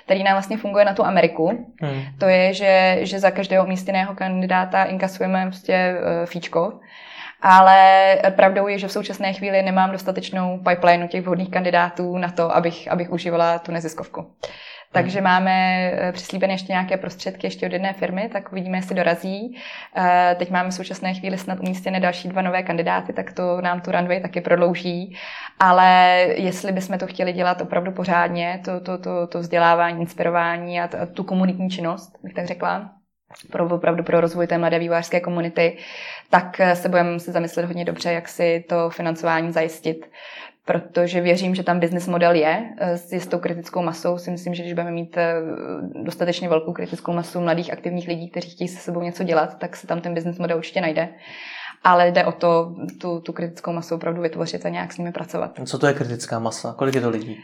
který nám vlastně funguje na tu Ameriku. Hmm. To je, že, že za každého umístěného kandidáta inkasujeme prostě fíčko. Ale pravdou je, že v současné chvíli nemám dostatečnou pipeline těch vhodných kandidátů na to, abych, abych užívala tu neziskovku. Takže máme eh, přislíbené ještě nějaké prostředky ještě od jedné firmy, tak uvidíme, jestli dorazí. Eh, teď máme v současné chvíli snad umístěné další dva nové kandidáty, tak to nám tu runway taky prodlouží. Ale jestli bychom to chtěli dělat opravdu pořádně, to, to, to, to vzdělávání, inspirování a, a tu komunitní činnost, bych tak řekla, pro opravdu pro rozvoj té mladé vývojářské komunity, tak eh, se budeme se zamyslet hodně dobře, jak si to financování zajistit protože věřím, že tam business model je eh, s jistou kritickou masou. Si myslím, že když budeme mít eh, dostatečně velkou kritickou masu mladých aktivních lidí, kteří chtějí se sebou něco dělat, tak se tam ten business model určitě najde. Ale jde o to, tu, tu kritickou masu opravdu vytvořit a nějak s nimi pracovat. Co to je kritická masa? Kolik je to lidí?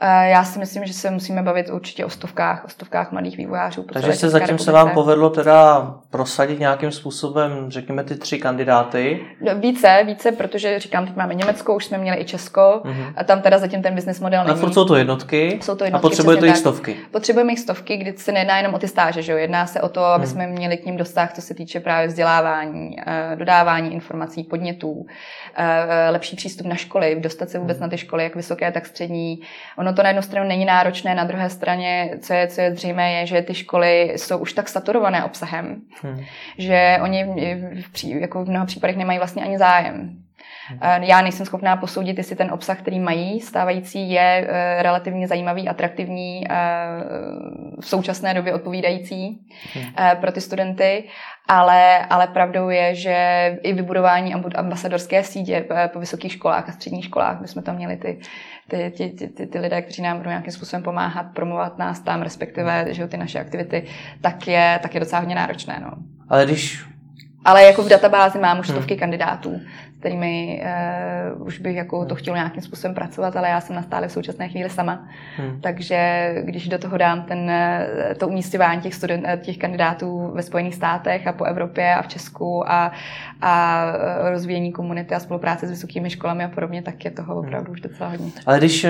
Eh, já si myslím, že se musíme bavit určitě o stovkách, o stovkách mladých vývojářů. Takže se zatím republice. se vám povedlo teda prosadit nějakým způsobem, řekněme, ty tři kandidáty? No, více, více, protože říkám, teď máme Německo, už jsme měli i Česko uh-huh. a tam teda zatím ten business model není. A jsou to jednotky? Jsou to jednotky. A potřebujete jich stovky? Potřebujeme jich stovky, kdy se nejedná jenom o ty stáže, že jo? Jedná se o to, aby uh-huh. jsme měli k ním dosah, co se týče právě vzdělávání, eh, dodávání informací, podnětů, eh, lepší přístup na školy, dostat se vůbec uh-huh. na ty školy, jak vysoké, tak střední. Ono to na jednu stranu není náročné, na druhé straně, co je, co je zřejmé, je, že ty školy jsou už tak saturované obsahem, hmm. že oni v, pří, jako v mnoha případech nemají vlastně ani zájem. Hmm. Já nejsem schopná posoudit, jestli ten obsah, který mají stávající, je eh, relativně zajímavý, atraktivní, eh, v současné době odpovídající hmm. Eh, pro ty studenty, ale, ale pravdou je, že i vybudování ambasadorské sítě po vysokých školách a středních školách, my jsme tam měli ty ty, ty, ty, ty, ty lidé, kteří nám budou nějakým způsobem pomáhat, promovat nás tam, respektive že ty naše aktivity, tak je, tak je docela hodně náročné. No. Ale když ale jako v databázi mám už stovky hmm. kandidátů, s kterými uh, už bych jako to chtěl nějakým způsobem pracovat, ale já jsem na stále v současné chvíli sama. Hmm. Takže když do toho dám ten, eh, to umístěvání těch, student, eh, těch kandidátů ve Spojených státech a po Evropě a v Česku a, a rozvíjení komunity a spolupráce s vysokými školami a podobně, tak je toho hmm. opravdu už docela hodně. Ale když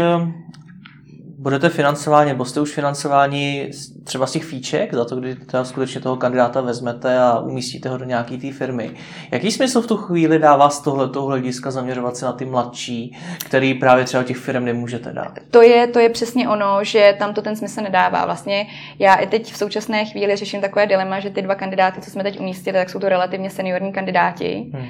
budete financováni, nebo jste už financováni třeba z těch fíček, za to, kdy teda skutečně toho kandidáta vezmete a umístíte ho do nějaké té firmy. Jaký smysl v tu chvíli dává z tohle toho hlediska zaměřovat se na ty mladší, který právě třeba těch firm nemůžete dát? To je, to je přesně ono, že tam to ten smysl nedává. Vlastně já i teď v současné chvíli řeším takové dilema, že ty dva kandidáty, co jsme teď umístili, tak jsou to relativně seniorní kandidáti, hmm.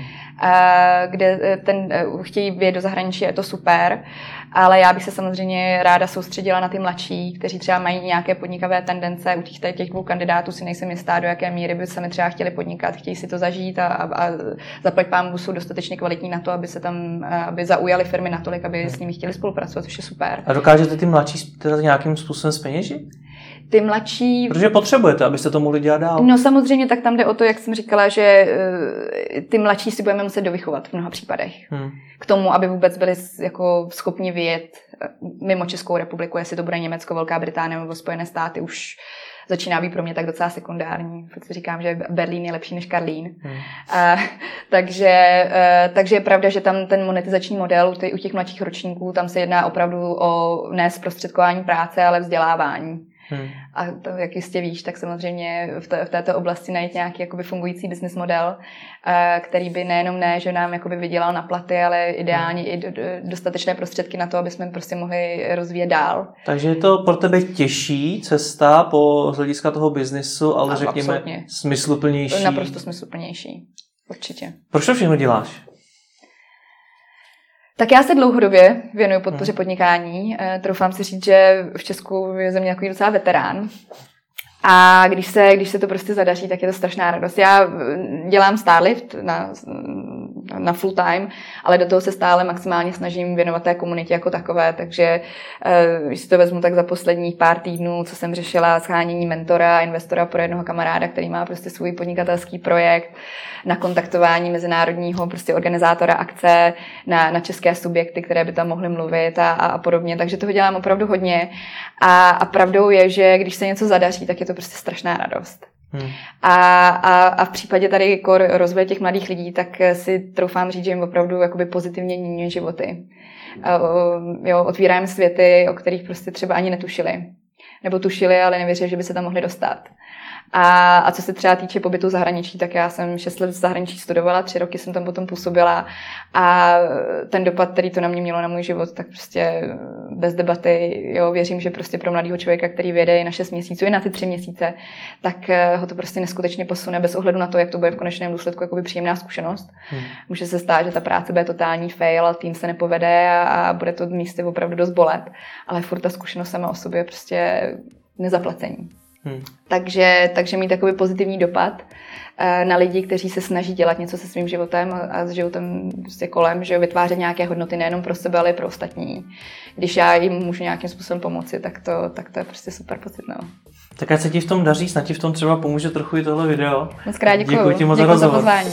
kde eh, ten eh, chtějí vyjet do zahraničí, je to super, ale já bych se samozřejmě ráda soustředila na ty mladší, kteří třeba mají nějaké podnikavé tendence. U těch, těch dvou kandidátů si nejsem jistá, do jaké míry by sami třeba chtěli podnikat, chtějí si to zažít a, a, a zaplať pán jsou dostatečně kvalitní na to, aby se tam aby zaujali firmy natolik, aby s nimi chtěli spolupracovat, což je super. A dokážete ty mladší teda nějakým způsobem speněžit? Ty mladší... Protože potřebujete, abyste to mohli dělat dál. No samozřejmě, tak tam jde o to, jak jsem říkala, že eh, ty mladší si budeme muset dovychovat v mnoha případech. Hmm. K tomu, aby vůbec byli jako schopni vyjet eh, mimo Českou republiku, jestli to bude Německo, Velká Británie nebo Spojené státy, už začíná být pro mě tak docela sekundární. Protože říkám, že Berlín je lepší než Karlín. Hmm. Uh, takže, uh, takže je pravda, že tam ten monetizační model u těch mladších ročníků, tam se jedná opravdu o ne zprostředkování práce, ale vzdělávání. Hmm. A to, jak jistě víš, tak samozřejmě v, t- v této oblasti najít nějaký jakoby fungující business model, uh, který by nejenom ne, že nám jakoby vydělal na platy, ale ideálně hmm. i do, do, dostatečné prostředky na to, aby jsme prostě mohli rozvíjet dál. Takže je to pro tebe těžší cesta po hlediska toho biznisu, ale a, řekněme absolutně. smysluplnější. Naprosto smysluplnější. Určitě. Proč to všechno děláš? Tak já se dlouhodobě věnuju podpoře hmm. podnikání. Eh, troufám si říct, že v Česku je země jako docela veterán. A když se, když se to prostě zadaří, tak je to strašná radost. Já eh, dělám Starlift na, na full time, ale do toho se stále maximálně snažím věnovat té komunitě jako takové, takže eh, když si to vezmu tak za posledních pár týdnů, co jsem řešila schánění mentora, investora pro jednoho kamaráda, který má prostě svůj podnikatelský projekt, na kontaktování mezinárodního prostě organizátora akce, na, na české subjekty, které by tam mohly mluvit a, a, a podobně. Takže toho dělám opravdu hodně. A, a pravdou je, že když se něco zadaří, tak je to prostě strašná radost. Hmm. A, a, a v případě tady kor rozvoje těch mladých lidí, tak si troufám říct, že jim opravdu jakoby pozitivně mění životy. A, jo, otvírám světy, o kterých prostě třeba ani netušili. Nebo tušili, ale nevěřili, že by se tam mohli dostat. A, a co se třeba týče pobytu v zahraničí, tak já jsem 6 let v zahraničí studovala, tři roky jsem tam potom působila a ten dopad, který to na mě mělo na můj život, tak prostě bez debaty, jo, věřím, že prostě pro mladého člověka, který věde i na 6 měsíců, i na ty 3 měsíce, tak eh, ho to prostě neskutečně posune bez ohledu na to, jak to bude v konečném důsledku jakoby příjemná zkušenost. Hmm. Může se stát, že ta práce bude totální fail, tým se nepovede a, a bude to místy opravdu dost bolet, ale furt ta zkušenost sama o sobě prostě nezaplacení. Hmm. Takže, takže mít takový pozitivní dopad eh, na lidi, kteří se snaží dělat něco se svým životem a s životem prostě kolem, že vytvářet nějaké hodnoty nejenom pro sebe, ale i pro ostatní. Když já jim můžu nějakým způsobem pomoci, tak to, tak to je prostě super pocit. No. Tak ať se ti v tom daří, snad ti v tom třeba pomůže trochu i tohle video. Moc krát děkuji. Děkuji ti moc děkuji za pozvání.